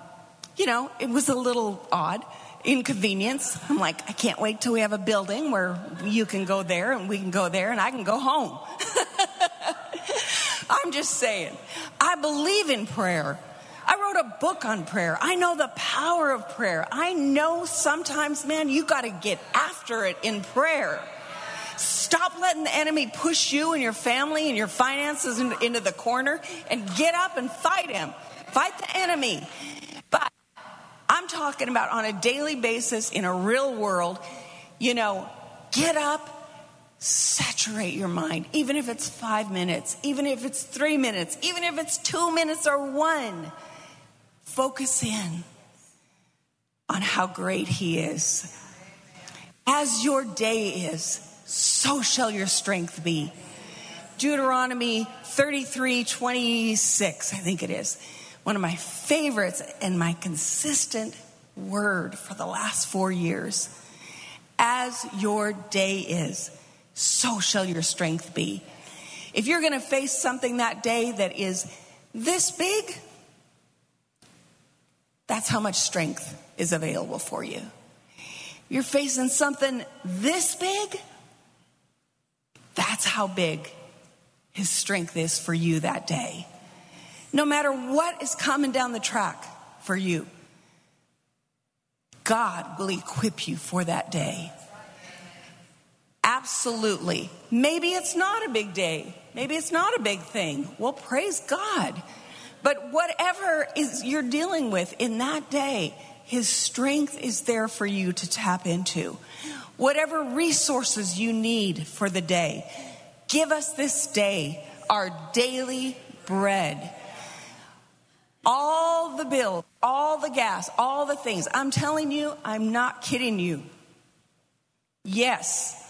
you know, it was a little odd, inconvenience. I'm like, I can't wait till we have a building where you can go there and we can go there and I can go home. [LAUGHS] I'm just saying, I believe in prayer. I wrote a book on prayer. I know the power of prayer. I know sometimes, man, you got to get after it in prayer. Stop letting the enemy push you and your family and your finances into the corner and get up and fight him. Fight the enemy. But I'm talking about on a daily basis in a real world, you know, get up, saturate your mind, even if it's five minutes, even if it's three minutes, even if it's two minutes or one. Focus in on how great He is. As your day is, so shall your strength be. Deuteronomy 33 26, I think it is. One of my favorites and my consistent word for the last four years. As your day is, so shall your strength be. If you're going to face something that day that is this big, that's how much strength is available for you. You're facing something this big, that's how big his strength is for you that day. No matter what is coming down the track for you, God will equip you for that day. Absolutely. Maybe it's not a big day. Maybe it's not a big thing. Well, praise God. But whatever is you're dealing with in that day, his strength is there for you to tap into whatever resources you need for the day. Give us this day our daily bread. All the bills, all the gas, all the things. I'm telling you, I'm not kidding you. Yes,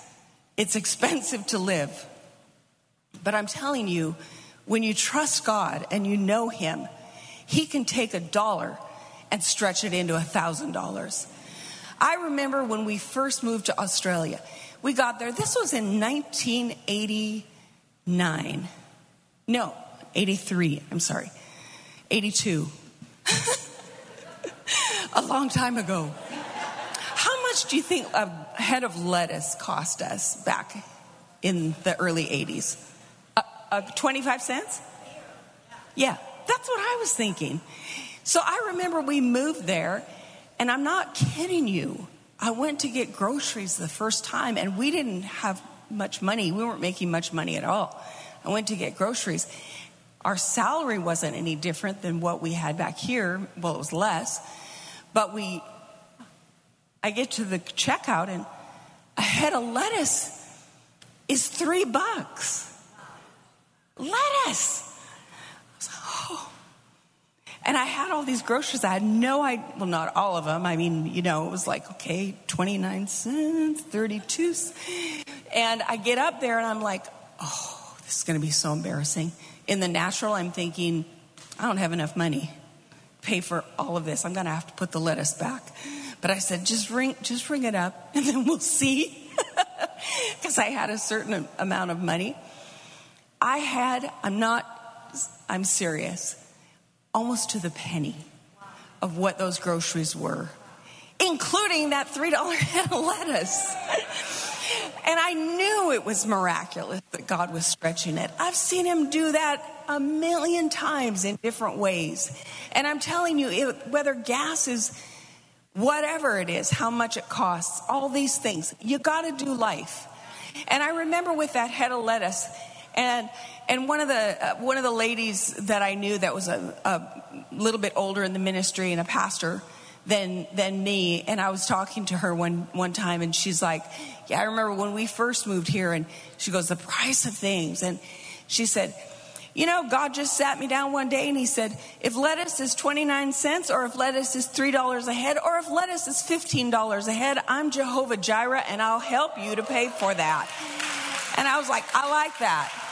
it's expensive to live. But I'm telling you, when you trust God and you know Him, He can take a dollar and stretch it into a thousand dollars. I remember when we first moved to Australia. We got there, this was in 1989. No, 83, I'm sorry. 82. [LAUGHS] a long time ago. How much do you think a head of lettuce cost us back in the early 80s? Uh, uh, 25 cents? Yeah, that's what I was thinking. So I remember we moved there and I'm not kidding you. I went to get groceries the first time, and we didn't have much money. We weren't making much money at all. I went to get groceries. Our salary wasn't any different than what we had back here. Well, it was less. But we, I get to the checkout, and a head of lettuce is three bucks. Lettuce. Oh, And I had all these groceries. I had no idea, well, not all of them. I mean, you know, it was like, okay, 29 cents, 32. And I get up there and I'm like, oh, this is going to be so embarrassing. In the natural, I'm thinking, I don't have enough money to pay for all of this. I'm going to have to put the lettuce back. But I said, just ring, just ring it up [LAUGHS] and then we'll see. [LAUGHS] Because I had a certain amount of money. I had, I'm not, I'm serious, almost to the penny of what those groceries were, including that $3 [LAUGHS] head of lettuce. And I knew it was miraculous that God was stretching it. I've seen him do that a million times in different ways. And I'm telling you, it, whether gas is whatever it is, how much it costs, all these things, you got to do life. And I remember with that head of lettuce, and and one of the uh, one of the ladies that I knew that was a, a little bit older in the ministry and a pastor than than me, and I was talking to her one one time, and she's like, "Yeah, I remember when we first moved here," and she goes, "The price of things," and she said you know, God just sat me down one day and He said, if lettuce is 29 cents, or if lettuce is $3 a head, or if lettuce is $15 a head, I'm Jehovah Jireh and I'll help you to pay for that. And I was like, I like that.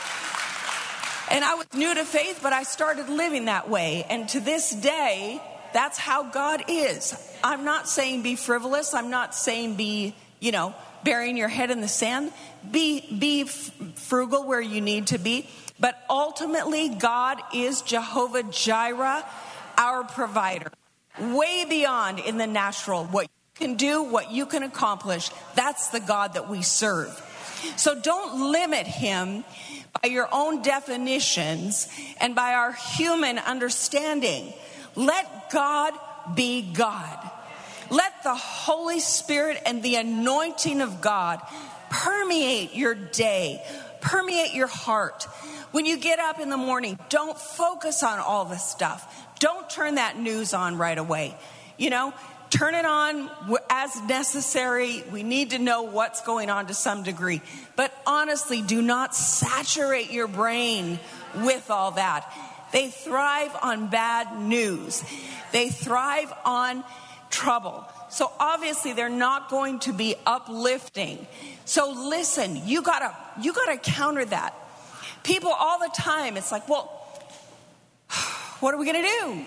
And I was new to faith, but I started living that way. And to this day, that's how God is. I'm not saying be frivolous. I'm not saying be, you know, burying your head in the sand. Be, be frugal where you need to be. But ultimately, God is Jehovah Jireh, our provider. Way beyond in the natural what you can do, what you can accomplish. That's the God that we serve. So don't limit him by your own definitions and by our human understanding. Let God be God. Let the Holy Spirit and the anointing of God permeate your day, permeate your heart. When you get up in the morning, don't focus on all the stuff. Don't turn that news on right away. You know, turn it on as necessary. We need to know what's going on to some degree. But honestly, do not saturate your brain with all that. They thrive on bad news, they thrive on trouble. So obviously they're not going to be uplifting. So listen, you gotta you gotta counter that. People all the time, it's like, well, [SIGHS] what are we going to do?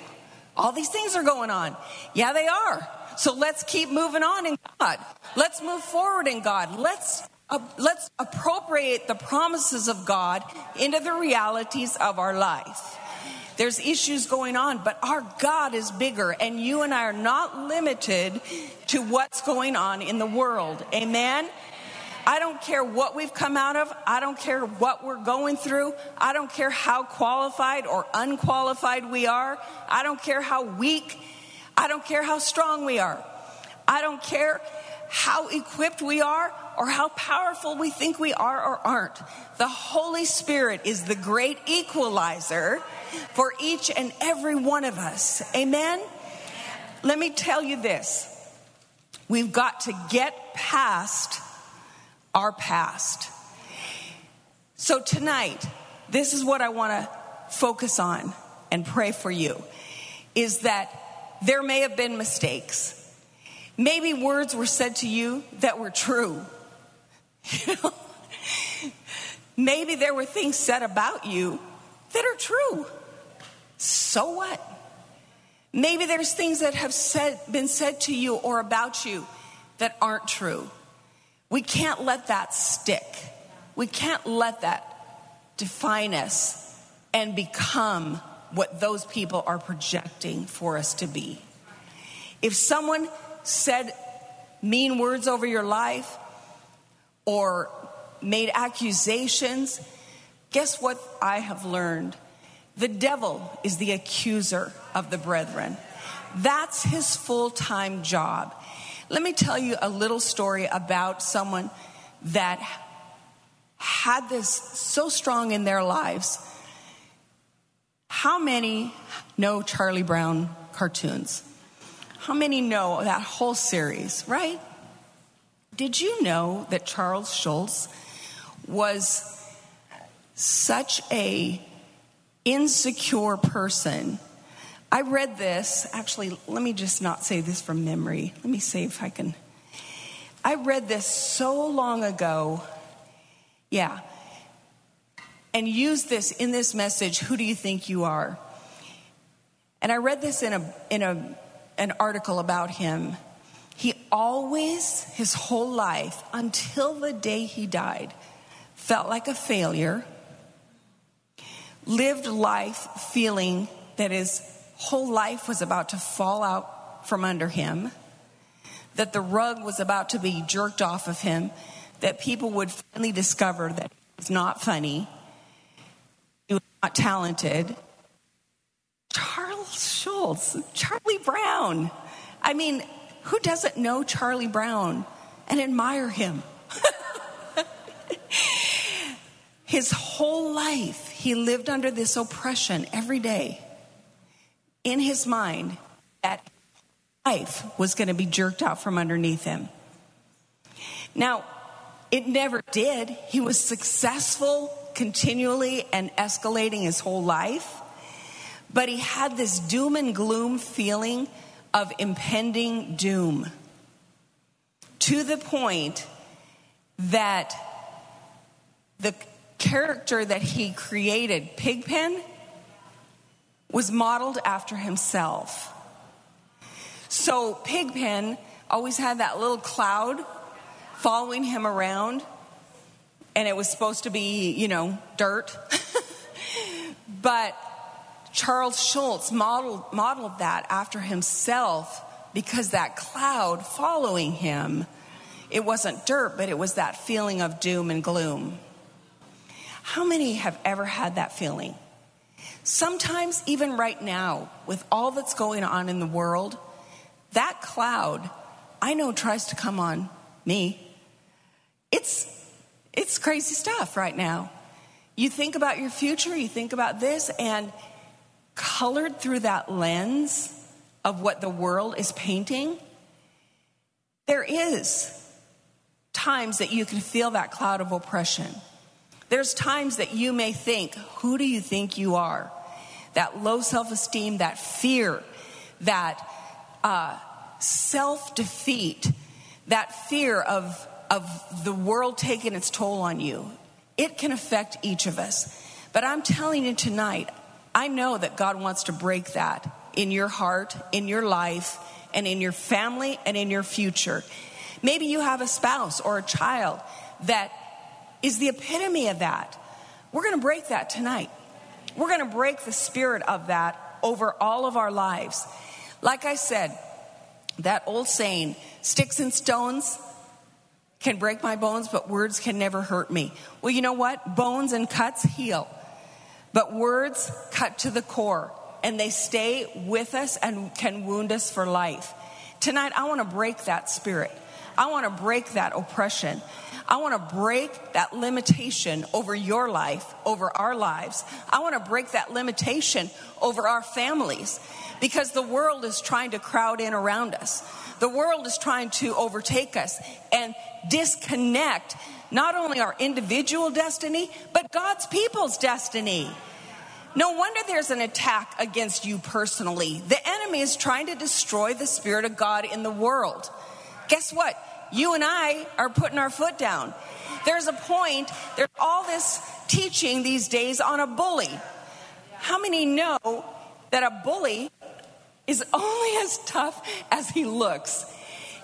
All these things are going on. Yeah, they are. So let's keep moving on in God. Let's move forward in God. Let's uh, let's appropriate the promises of God into the realities of our life. There's issues going on, but our God is bigger, and you and I are not limited to what's going on in the world. Amen. I don't care what we've come out of. I don't care what we're going through. I don't care how qualified or unqualified we are. I don't care how weak. I don't care how strong we are. I don't care how equipped we are or how powerful we think we are or aren't. The Holy Spirit is the great equalizer for each and every one of us. Amen? Let me tell you this. We've got to get past our past. So tonight, this is what I want to focus on and pray for you is that there may have been mistakes. Maybe words were said to you that were true. [LAUGHS] Maybe there were things said about you that are true. So what? Maybe there's things that have said, been said to you or about you that aren't true. We can't let that stick. We can't let that define us and become what those people are projecting for us to be. If someone said mean words over your life or made accusations, guess what I have learned? The devil is the accuser of the brethren. That's his full time job. Let me tell you a little story about someone that had this so strong in their lives. How many know Charlie Brown cartoons? How many know that whole series, right? Did you know that Charles Schulz was such a insecure person I read this, actually, let me just not say this from memory. Let me see if I can. I read this so long ago. Yeah. And use this in this message Who do you think you are? And I read this in, a, in a, an article about him. He always, his whole life, until the day he died, felt like a failure, lived life feeling that his whole life was about to fall out from under him, that the rug was about to be jerked off of him, that people would finally discover that he was not funny, was not talented. Charles Schulz, Charlie Brown. I mean, who doesn't know Charlie Brown and admire him? [LAUGHS] His whole life, he lived under this oppression every day. In his mind, that life was going to be jerked out from underneath him. Now, it never did. He was successful continually and escalating his whole life. But he had this doom and gloom feeling of impending doom to the point that the character that he created, Pigpen, was modeled after himself. So Pigpen always had that little cloud following him around, and it was supposed to be, you know, dirt. [LAUGHS] but Charles Schulz modeled, modeled that after himself because that cloud following him, it wasn't dirt, but it was that feeling of doom and gloom. How many have ever had that feeling? Sometimes, even right now, with all that's going on in the world, that cloud, I know, tries to come on me. It's, it's crazy stuff right now. You think about your future, you think about this, and colored through that lens of what the world is painting, there is times that you can feel that cloud of oppression. There's times that you may think, who do you think you are? That low self esteem, that fear, that uh, self defeat, that fear of, of the world taking its toll on you. It can affect each of us. But I'm telling you tonight, I know that God wants to break that in your heart, in your life, and in your family, and in your future. Maybe you have a spouse or a child that is the epitome of that. We're going to break that tonight. We're going to break the spirit of that over all of our lives. Like I said, that old saying, sticks and stones can break my bones, but words can never hurt me. Well, you know what? Bones and cuts heal, but words cut to the core and they stay with us and can wound us for life. Tonight, I want to break that spirit. I want to break that oppression. I want to break that limitation over your life, over our lives. I want to break that limitation over our families because the world is trying to crowd in around us. The world is trying to overtake us and disconnect not only our individual destiny, but God's people's destiny. No wonder there's an attack against you personally. The enemy is trying to destroy the Spirit of God in the world. Guess what? you and I are putting our foot down. There's a point, there's all this teaching these days on a bully. How many know that a bully is only as tough as he looks?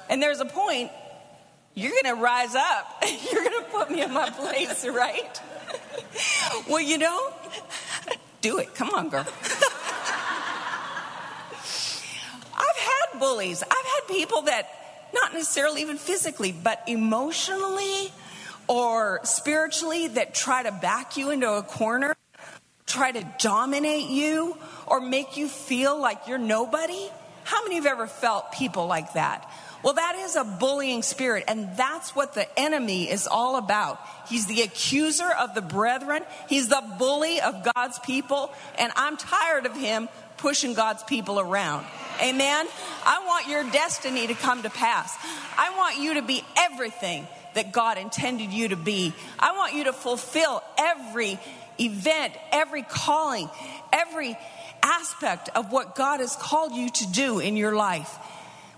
And there's a point, you're going to rise up. [LAUGHS] You're going to put me in my place, [LAUGHS] right? well, you know, do it. Come on, girl. [LAUGHS] I've had bullies. I've had people that not necessarily even physically, but emotionally or spiritually that try to back you into a corner, try to dominate you, or make you feel like you're nobody? How many of you have ever felt people like that? Well, that is a bullying spirit, and that's what the enemy is all about. He's the accuser of the brethren, he's the bully of God's people, and I'm tired of him pushing God's people around. Amen. I want your destiny to come to pass. I want you to be everything that God intended you to be. I want you to fulfill every event, every calling, every aspect of what God has called you to do in your life.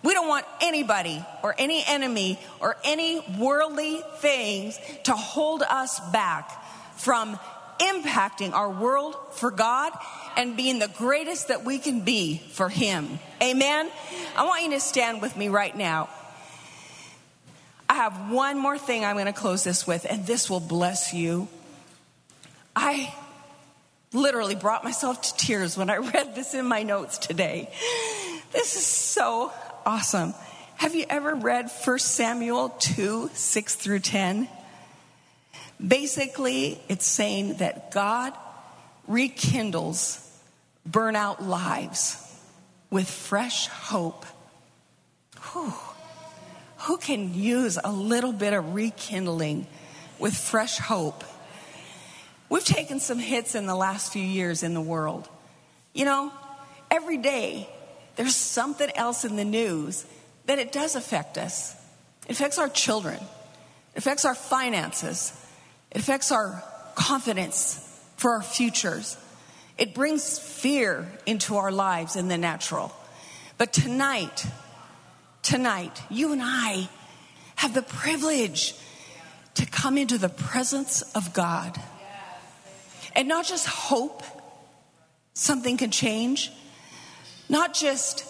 We don't want anybody or any enemy or any worldly things to hold us back from impacting our world for God and being the greatest that we can be for Him. Amen? I want you to stand with me right now. I have one more thing I'm going to close this with, and this will bless you. I literally brought myself to tears when I [LAUGHS] read this in my notes today. This is so awesome. Have you ever read 1 Samuel 2 6 through 10? Basically, it's saying that God rekindles burnout lives with fresh hope. Whew. Who can use a little bit of rekindling with fresh hope? We've taken some hits in the last few years in the world. You know, every day there's something else in the news that it does affect us. It affects our children, it affects our finances, it affects our confidence for our futures. It brings fear into our lives in the natural. But tonight, tonight, you and I have the privilege to come into the presence of God and not just hope something can change, not just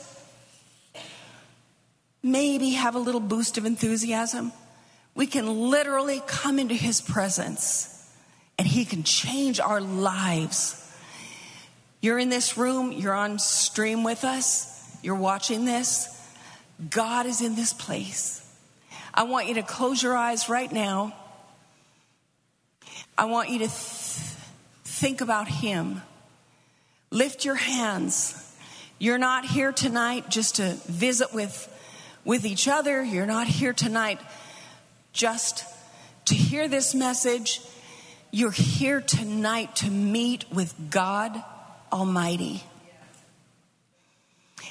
maybe have a little boost of enthusiasm. We can literally come into His presence and He can change our lives. You're in this room, you're on stream with us, you're watching this. God is in this place. I want you to close your eyes right now. I want you to think about Him. Lift your hands. You're not here tonight just to visit with, with each other. You're not here tonight just to hear this message. You're here tonight to meet with God Almighty.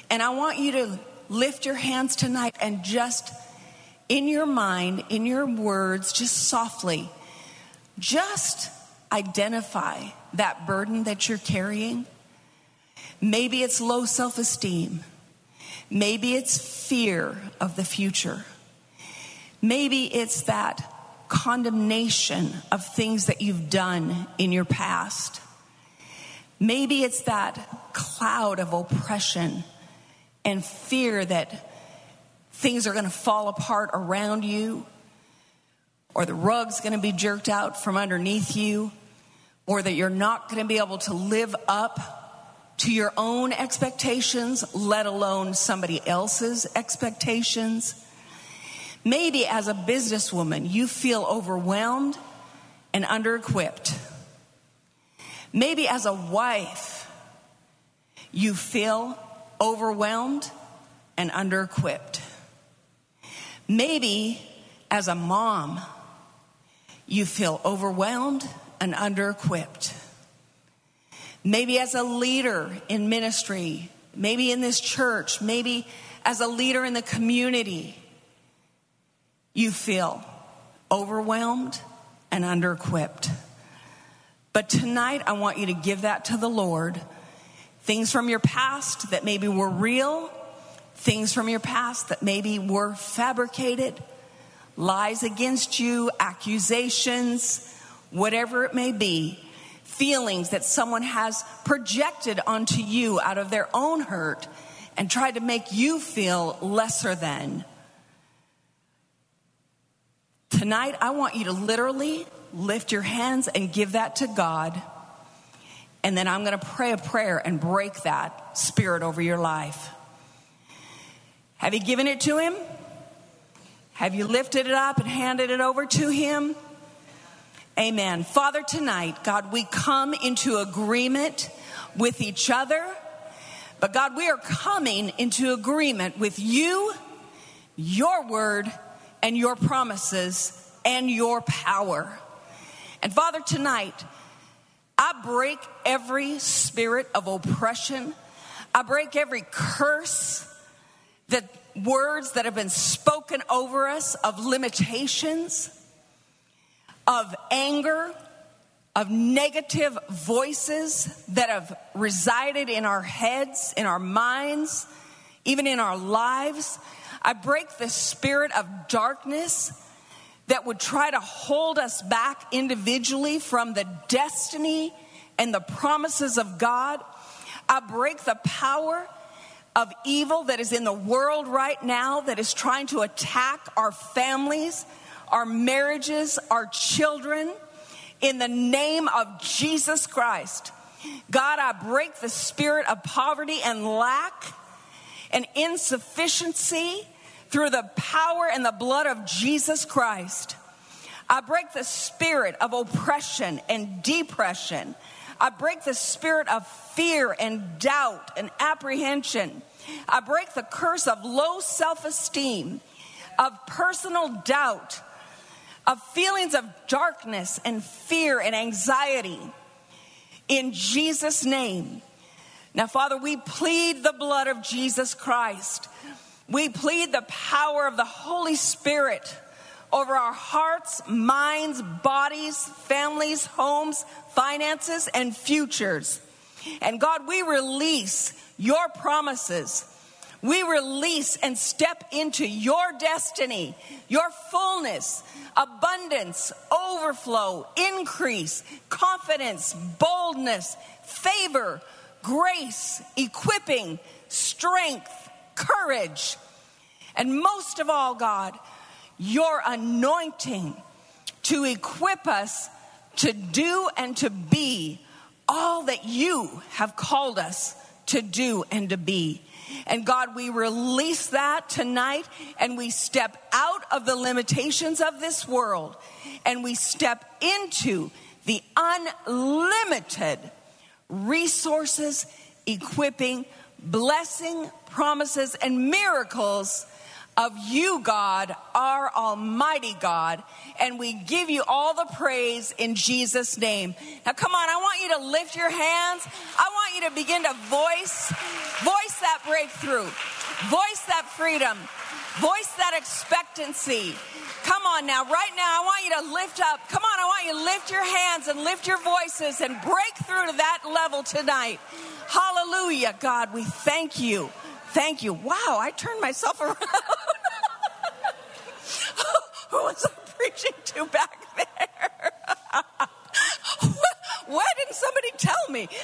And I want you to lift your hands tonight and just in your mind, in your words, just softly, just identify that burden that you're carrying. Maybe it's low self esteem. Maybe it's fear of the future. Maybe it's that condemnation of things that you've done in your past. Maybe it's that cloud of oppression and fear that things are going to fall apart around you, or the rug's going to be jerked out from underneath you, or that you're not going to be able to live up to your own expectations, let alone somebody else's expectations. Maybe as a businesswoman, you feel overwhelmed and under equipped. Maybe as a wife, you feel overwhelmed and under equipped. Maybe as a mom, you feel overwhelmed and under equipped. Maybe as a leader in ministry, maybe in this church, maybe as a leader in the community, you feel overwhelmed and under equipped. But tonight, I want you to give that to the Lord. Things from your past that maybe were real, things from your past that maybe were fabricated, lies against you, accusations, whatever it may be, feelings that someone has projected onto you out of their own hurt and tried to make you feel lesser than. Tonight, I want you to literally lift your hands and give that to God. And then I'm going to pray a prayer and break that spirit over your life. Have you given it to Him? Have you lifted it up and handed it over to Him? Amen. Father, tonight, God, we come into agreement with each other, but God, we are coming into agreement with you, your word, and your promises and your power. And Father, tonight, I break every spirit of oppression. I break every curse that words that have been spoken over us of limitations, of anger, of negative voices that have resided in our heads, in our minds, even in our lives. I break the spirit of darkness that would try to hold us back individually from the destiny and the promises of God. I break the power of evil that is in the world right now that is trying to attack our families, our marriages, our children. In the name of Jesus Christ. God, I break the spirit of poverty and lack and insufficiency through the power and the blood of Jesus Christ. I break the spirit of oppression and depression. I break the spirit of fear and doubt and apprehension. I break the curse of low self esteem, of personal doubt, of feelings of darkness and fear and anxiety. In Jesus' name. Now, Father, we plead the blood of Jesus Christ. We plead the power of the Holy Spirit over our hearts, minds, bodies, families, homes, finances, and futures. And God, we release your promises. We release and step into your destiny, your fullness, abundance, overflow, increase, confidence, boldness, favor, grace, equipping, strength, courage, and most of all, God, your anointing to equip us to do and to be all that you have called us to do and to be. And God, we release that tonight and we step out of the limitations of this world and we step into the unlimited resources, equipping, blessing, promises, and miracles of you, God, our Almighty God, and we give you all the praise in Jesus' name. Now, come on, I want you to lift your hands. I want you to begin to voice, voice that breakthrough, voice that freedom, voice that expectancy. Come on now, right now, I want you to lift up. Come on, I want you to lift your hands and lift your voices and break through to that level tonight. Hallelujah, God, we thank you. Thank you. Wow, I turned myself around. [LAUGHS] Who was I preaching to back there? [LAUGHS] Why didn't somebody tell me? [LAUGHS]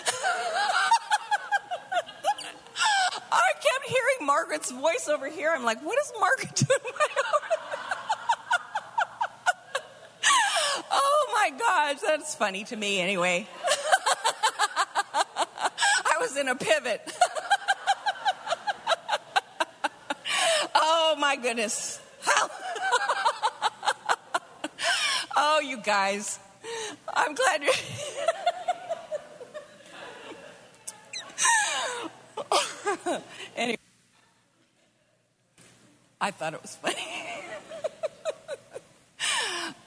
I kept hearing Margaret's voice over here. I'm like, what is Margaret doing? oh my gosh, that's funny to me anyway. I was in a pivot. oh my goodness. [LAUGHS] oh, you guys. I'm glad you're. [LAUGHS] anyway, I thought it was funny.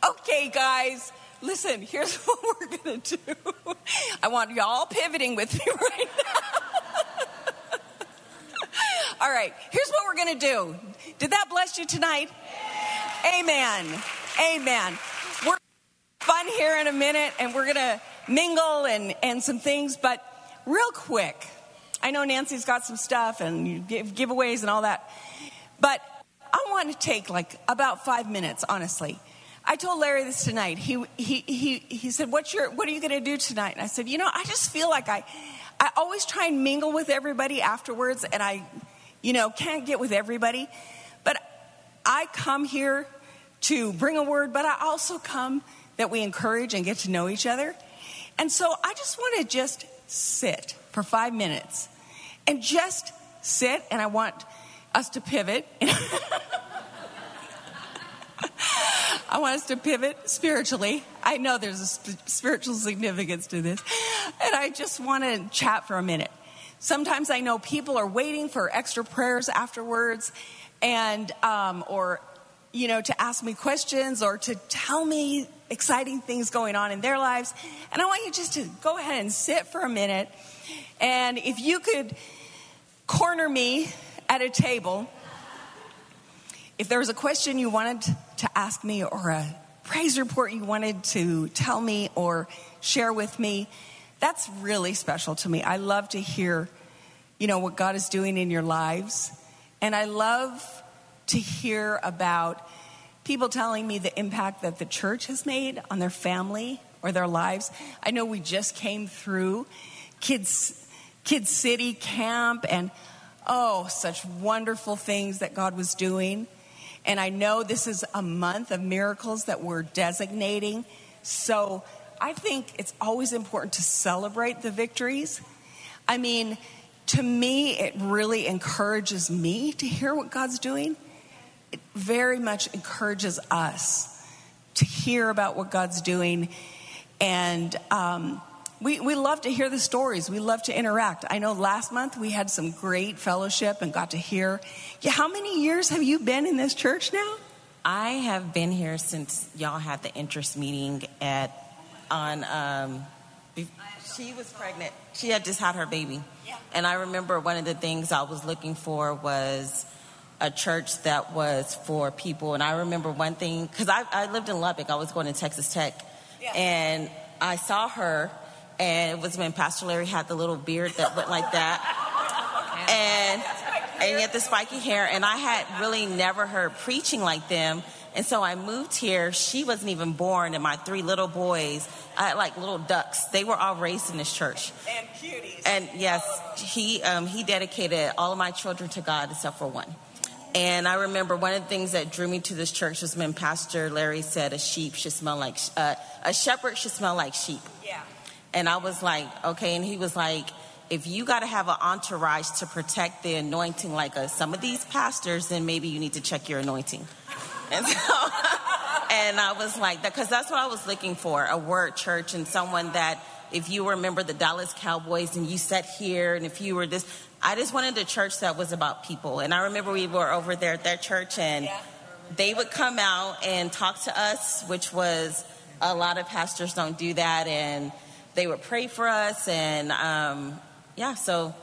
[LAUGHS] okay, guys, listen, here's what we're going to do. I want y'all pivoting with me right now. All right, here's what we're going to do. Did that bless you tonight? Amen. Amen. We're fun here in a minute and we're going to mingle and, and some things, but real quick, I know Nancy's got some stuff and give, giveaways and all that, but I want to take like about five minutes, honestly. I told Larry this tonight. He, he, he, he said, What's your, What are you going to do tonight? And I said, You know, I just feel like I, I always try and mingle with everybody afterwards, and I, you know, can't get with everybody. But I come here to bring a word, but I also come that we encourage and get to know each other. And so I just want to just sit for five minutes and just sit, and I want us to pivot. [LAUGHS] I want us to pivot spiritually. I know there's a sp- spiritual significance to this. And I just want to chat for a minute. Sometimes I know people are waiting for extra prayers afterwards and, um, or, you know, to ask me questions or to tell me exciting things going on in their lives. And I want you just to go ahead and sit for a minute. And if you could corner me at a table, if there was a question you wanted to ask me or a praise report you wanted to tell me or share with me, that's really special to me. I love to hear, you know, what God is doing in your lives. And I love to hear about people telling me the impact that the church has made on their family or their lives. I know we just came through Kids, Kids City camp and oh, such wonderful things that God was doing. And I know this is a month of miracles that we're designating. So I think it's always important to celebrate the victories. I mean, to me, it really encourages me to hear what God's doing. It very much encourages us to hear about what God's doing. And um, we, we love to hear the stories. We love to interact. I know last month we had some great fellowship and got to hear. Yeah, how many years have you been in this church now? I have been here since y'all had the interest meeting at on. Um, she was pregnant. She had just had her baby, yeah. and I remember one of the things I was looking for was a church that was for people. And I remember one thing because I, I, lived in Lubbock. I was going to Texas Tech, yeah. and I saw her and it was when Pastor Larry had the little beard that went like that, [LAUGHS] and and yet the spiky hair. And I had really never heard preaching like them. And so I moved here. She wasn't even born, and my three little boys, I had like little ducks. They were all raised in this church. And cuties. And yes, he um, he dedicated all of my children to God except for one. And I remember one of the things that drew me to this church was when Pastor Larry said a sheep should smell like uh, a shepherd should smell like sheep. Yeah. And I was like, okay. And he was like, if you got to have an entourage to protect the anointing like a, some of these pastors, then maybe you need to check your anointing. And so, [LAUGHS] and I was like, because that's what I was looking for a word church and someone that, if you remember the Dallas Cowboys and you sat here, and if you were this, I just wanted a church that was about people. And I remember we were over there at their church, and they would come out and talk to us, which was a lot of pastors don't do that. And they would pray for us, and um, yeah, so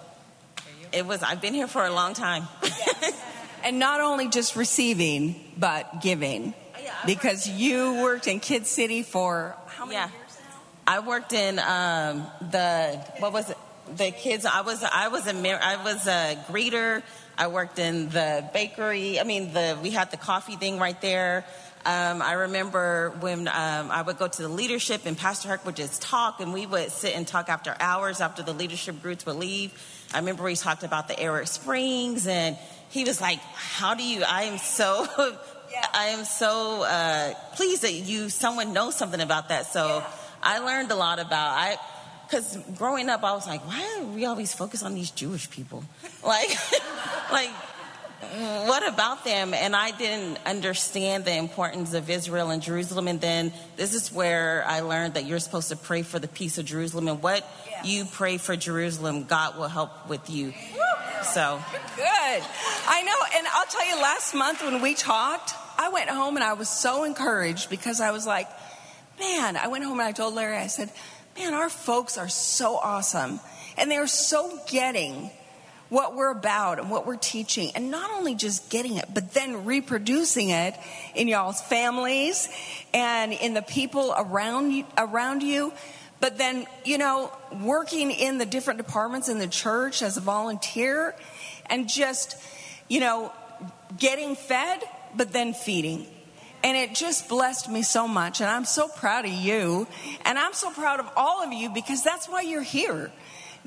it was. I've been here for a long time. yes. [LAUGHS] And not only just receiving, but giving, yeah, because you worked in Kid City for how many yeah. years now? I worked in um, the what was it? The kids. I was I was a I was a greeter. I worked in the bakery. I mean, the we had the coffee thing right there. Um, I remember when um, I would go to the leadership and Pastor Huch would just talk, and we would sit and talk after hours after the leadership groups would leave. I remember we talked about the Arid Springs, and he was like, "How do you? I am so." [LAUGHS] Yeah. I am so uh, pleased that you someone knows something about that. So yeah. I learned a lot about I because growing up I was like, why are we always focused on these Jewish people? [LAUGHS] Like, [LAUGHS] like what about them? And I didn't understand the importance of Israel and Jerusalem. And then this is where I learned that you're supposed to pray for the peace of Jerusalem. And what yes. you pray for Jerusalem, God will help with you. So good. I know. And I'll tell you, last month when we talked, I went home and I was so encouraged because I was like, man, I went home and I told Larry, I said, man, our folks are so awesome. And they're so getting what we're about and what we're teaching. And not only just getting it, but then reproducing it in y'all's families and in the people around you, around you. But then, you know, working in the different departments in the church as a volunteer and just, you know, getting fed, but then feeding. And it just blessed me so much. And I'm so proud of you. And I'm so proud of all of you because that's why you're here.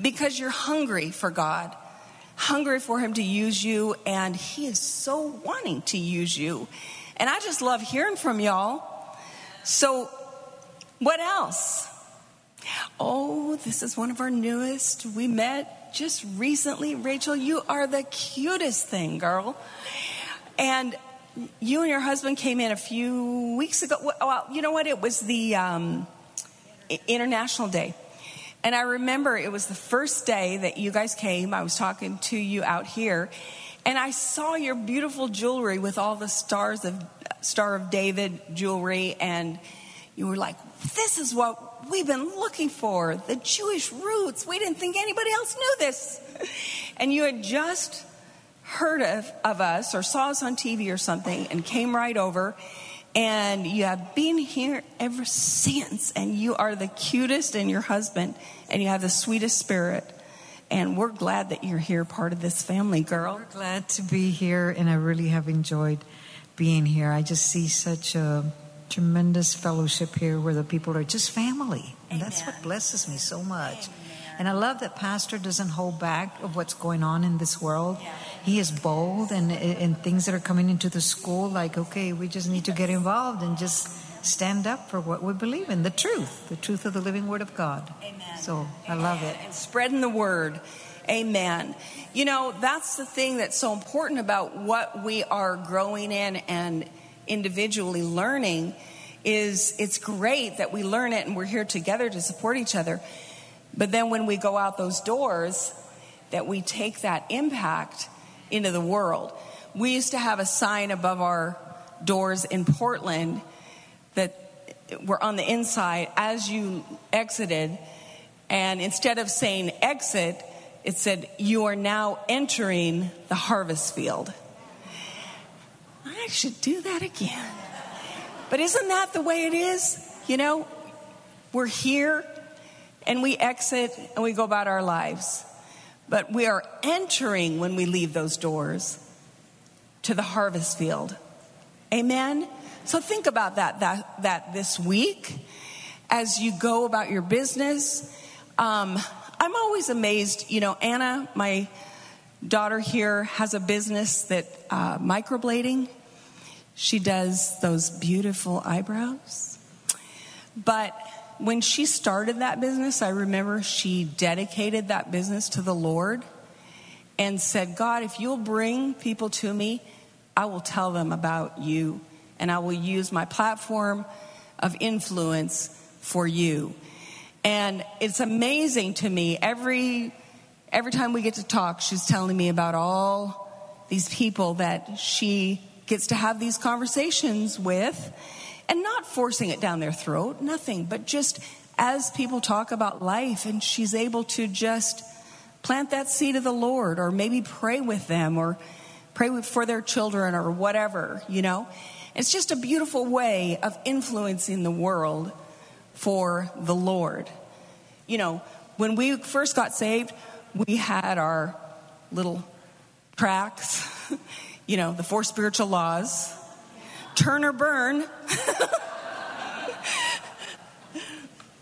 Because you're hungry for God hungry for Him to use you, and He is so wanting to use you. And I just love hearing from y'all. So, what else? Oh, this is one of our newest. We met just recently. Rachel, you are the cutest thing, girl. And you and your husband came in a few weeks ago. Well, you know what? It was the um, International Day. And I remember it was the first day that you guys came. I was talking to you out here, and I saw your beautiful jewelry with all the stars of Star of David jewelry, and you were like, "This is what we've been looking for: the Jewish roots." We didn't think anybody else knew this, [LAUGHS] and you had just heard of, of us or saw us on TV or something, and came right over and you have been here ever since, and you are the cutest and your husband, and you have the sweetest spirit. And we're glad that you're here, part of this family, girl. We're glad to be here, and I really have enjoyed being here. I just see such a tremendous fellowship here where the people are just family. And that's what blesses me so much. And I love that Pastor doesn't hold back of what's going on in this world. He is bold and, and things that are coming into the school, like, okay, we just need to get involved and just stand up for what we believe in the truth, the truth of the living word of God. Amen. So I love it. And spreading the word. Amen. You know, that's the thing that's so important about what we are growing in and individually learning is it's great that we learn it and we're here together to support each other. But then when we go out those doors, that we take that impact into the world. We used to have a sign above our doors in Portland that were on the inside as you exited, and instead of saying exit, it said, You are now entering the harvest field. I should do that again. But isn't that the way it is? You know, we're here and we exit and we go about our lives. But we are entering when we leave those doors to the harvest field. Amen? So think about that, that, that this week as you go about your business. Um, I'm always amazed. You know, Anna, my daughter here, has a business that uh, microblading. She does those beautiful eyebrows. But when she started that business, I remember she dedicated that business to the Lord and said, God, if you'll bring people to me, I will tell them about you and I will use my platform of influence for you. And it's amazing to me every every time we get to talk, she's telling me about all these people that she gets to have these conversations with and not forcing it down their throat, nothing, but just as people talk about life and she's able to just plant that seed of the Lord or maybe pray with them or pray for their children or whatever, you know. It's just a beautiful way of influencing the world for the Lord. You know, when we first got saved, we had our little tracks, [LAUGHS] you know, the four spiritual laws, turn or burn.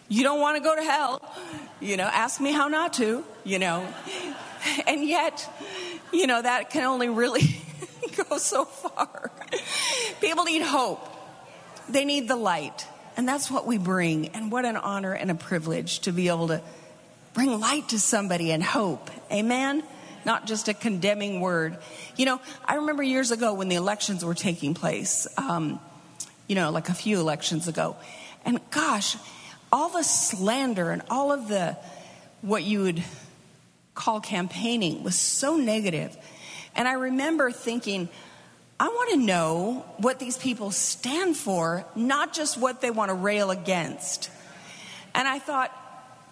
you don't want to go to hell. You know, ask me how not to, you know. And yet, you know, that can only really [LAUGHS] go so far. People need hope, they need the light. And that's what we bring. And what an honor and a privilege to be able to bring light to somebody and hope. Amen? Not just a condemning word. You know, I remember years ago when the elections were taking place, um, you know, like a few elections ago. And gosh, all the slander and all of the, what you would call campaigning was so negative. And I remember thinking, I want to know what these people stand for, not just what they want to rail against. And I thought,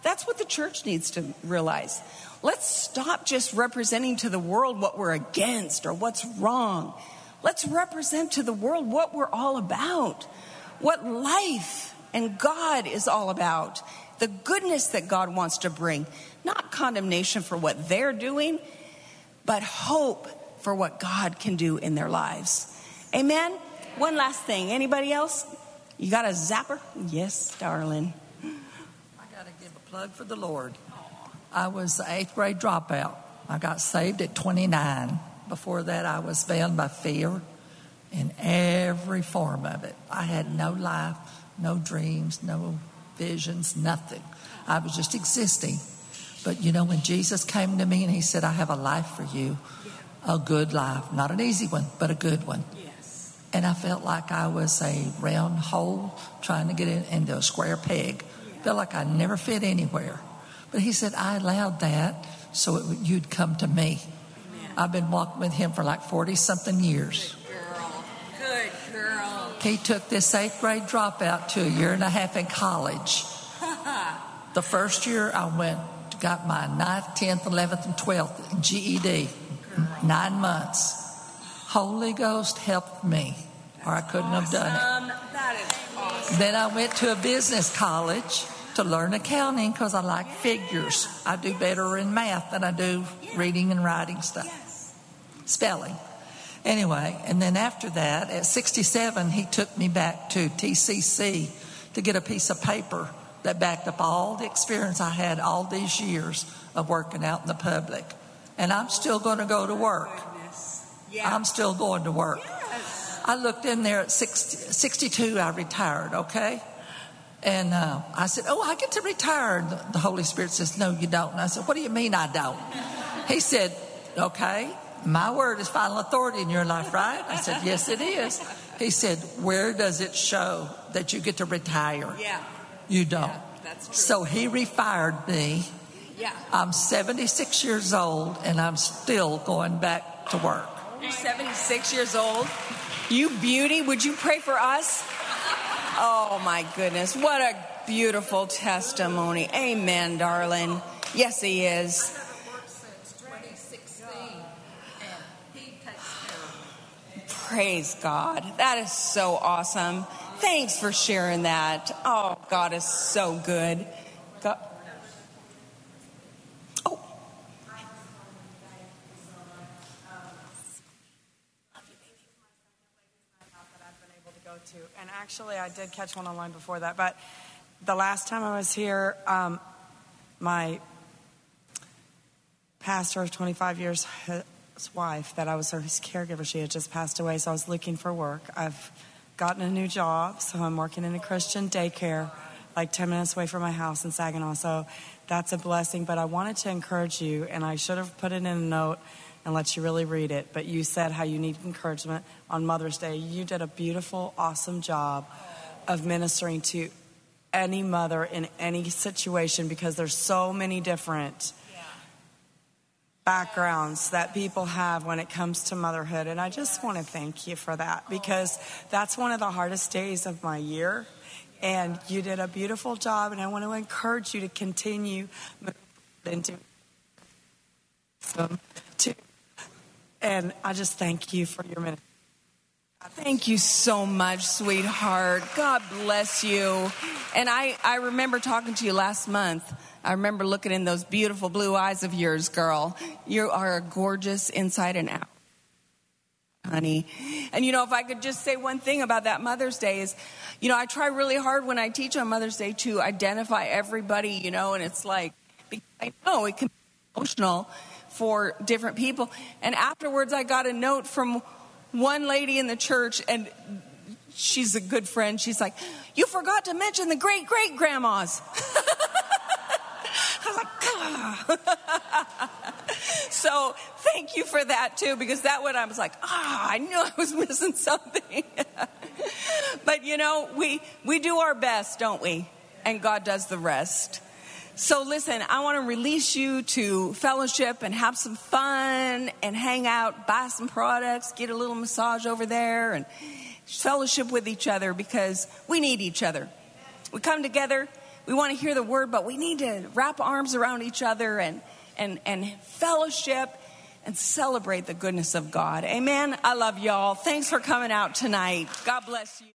that's what the church needs to realize. Let's stop just representing to the world what we're against or what's wrong. Let's represent to the world what we're all about, what life and God is all about, the goodness that God wants to bring, not condemnation for what they're doing, but hope for what God can do in their lives. Amen. One last thing. Anybody else? You got a zapper? Yes, darling. I got to give a plug for the Lord. I was an eighth grade dropout. I got saved at 29. Before that, I was bound by fear in every form of it. I had no life, no dreams, no visions, nothing. I was just existing. But you know, when Jesus came to me and he said, I have a life for you, a good life, not an easy one, but a good one. Yes. And I felt like I was a round hole trying to get in, into a square peg. Felt like I never fit anywhere. But he said, I allowed that so it, you'd come to me. Amen. I've been walking with him for like 40 something years. Good Girl. Good girl. He took this eighth grade dropout to a year and a half in college. [LAUGHS] the first year I went, got my 9th, 10th, 11th, and 12th GED. Nine months. Holy Ghost helped me, or I couldn't have done it. That is awesome. Then I went to a business college to learn accounting because I like figures. I do better in math than I do reading and writing stuff, spelling. Anyway, and then after that, at 67, he took me back to TCC to get a piece of paper that backed up all the experience I had all these years of working out in the public. And I'm still going to go to work. I'm still going to work. I looked in there at 60, 62, I retired, okay? And uh, I said, Oh, I get to retire. The Holy Spirit says, No, you don't. And I said, What do you mean I don't? He said, Okay, my word is final authority in your life, right? I said, Yes, it is. He said, Where does it show that you get to retire? Yeah. You don't. Yeah, that's true. So he refired me. Yeah. I'm 76 years old and I'm still going back to work. You're 76 years old. You beauty. Would you pray for us? Oh my goodness. What a beautiful testimony. Amen, darling. Yes, he is. Praise God. That is so awesome. Thanks for sharing that. Oh, God is so good. God. Oh, that I've been able to go to. And actually, I did catch one online before that. But the last time I was here, um, my pastor of 25 years, his wife, that I was her his caregiver, she had just passed away. So I was looking for work. I've gotten a new job, so I'm working in a Christian daycare, like 10 minutes away from my house in Saginaw. So that's a blessing. But I wanted to encourage you, and I should have put it in a note and let you really read it. But you said how you need encouragement on Mother's Day. You did a beautiful, awesome job of ministering to any mother in any situation because there's so many different backgrounds that people have when it comes to motherhood. And I just want to thank you for that because that's one of the hardest days of my year. And you did a beautiful job, and I want to encourage you to continue into to and I just thank you for your ministry. Thank you so much, sweetheart. God bless you. And I, I remember talking to you last month. I remember looking in those beautiful blue eyes of yours, girl. You are gorgeous inside and out, honey. And you know, if I could just say one thing about that Mother's Day is, you know, I try really hard when I teach on Mother's Day to identify everybody, you know, and it's like, I know it can be emotional for different people. And afterwards, I got a note from one lady in the church, and she's a good friend. She's like, You forgot to mention the great great grandmas. [LAUGHS] I was like, ah. [LAUGHS] so thank you for that too, because that one I was like, ah, I knew I was [LAUGHS] missing something. but you know, we we do our best, don't we? And God does the rest. So listen, I want to release you to fellowship and have some fun and hang out, buy some products, get a little massage over there and fellowship with each other because we need each other. We come together, we want to hear the word, but we need to wrap arms around each other and and and fellowship and celebrate the goodness of God. Amen. I love y'all. Thanks for coming out tonight. God bless you.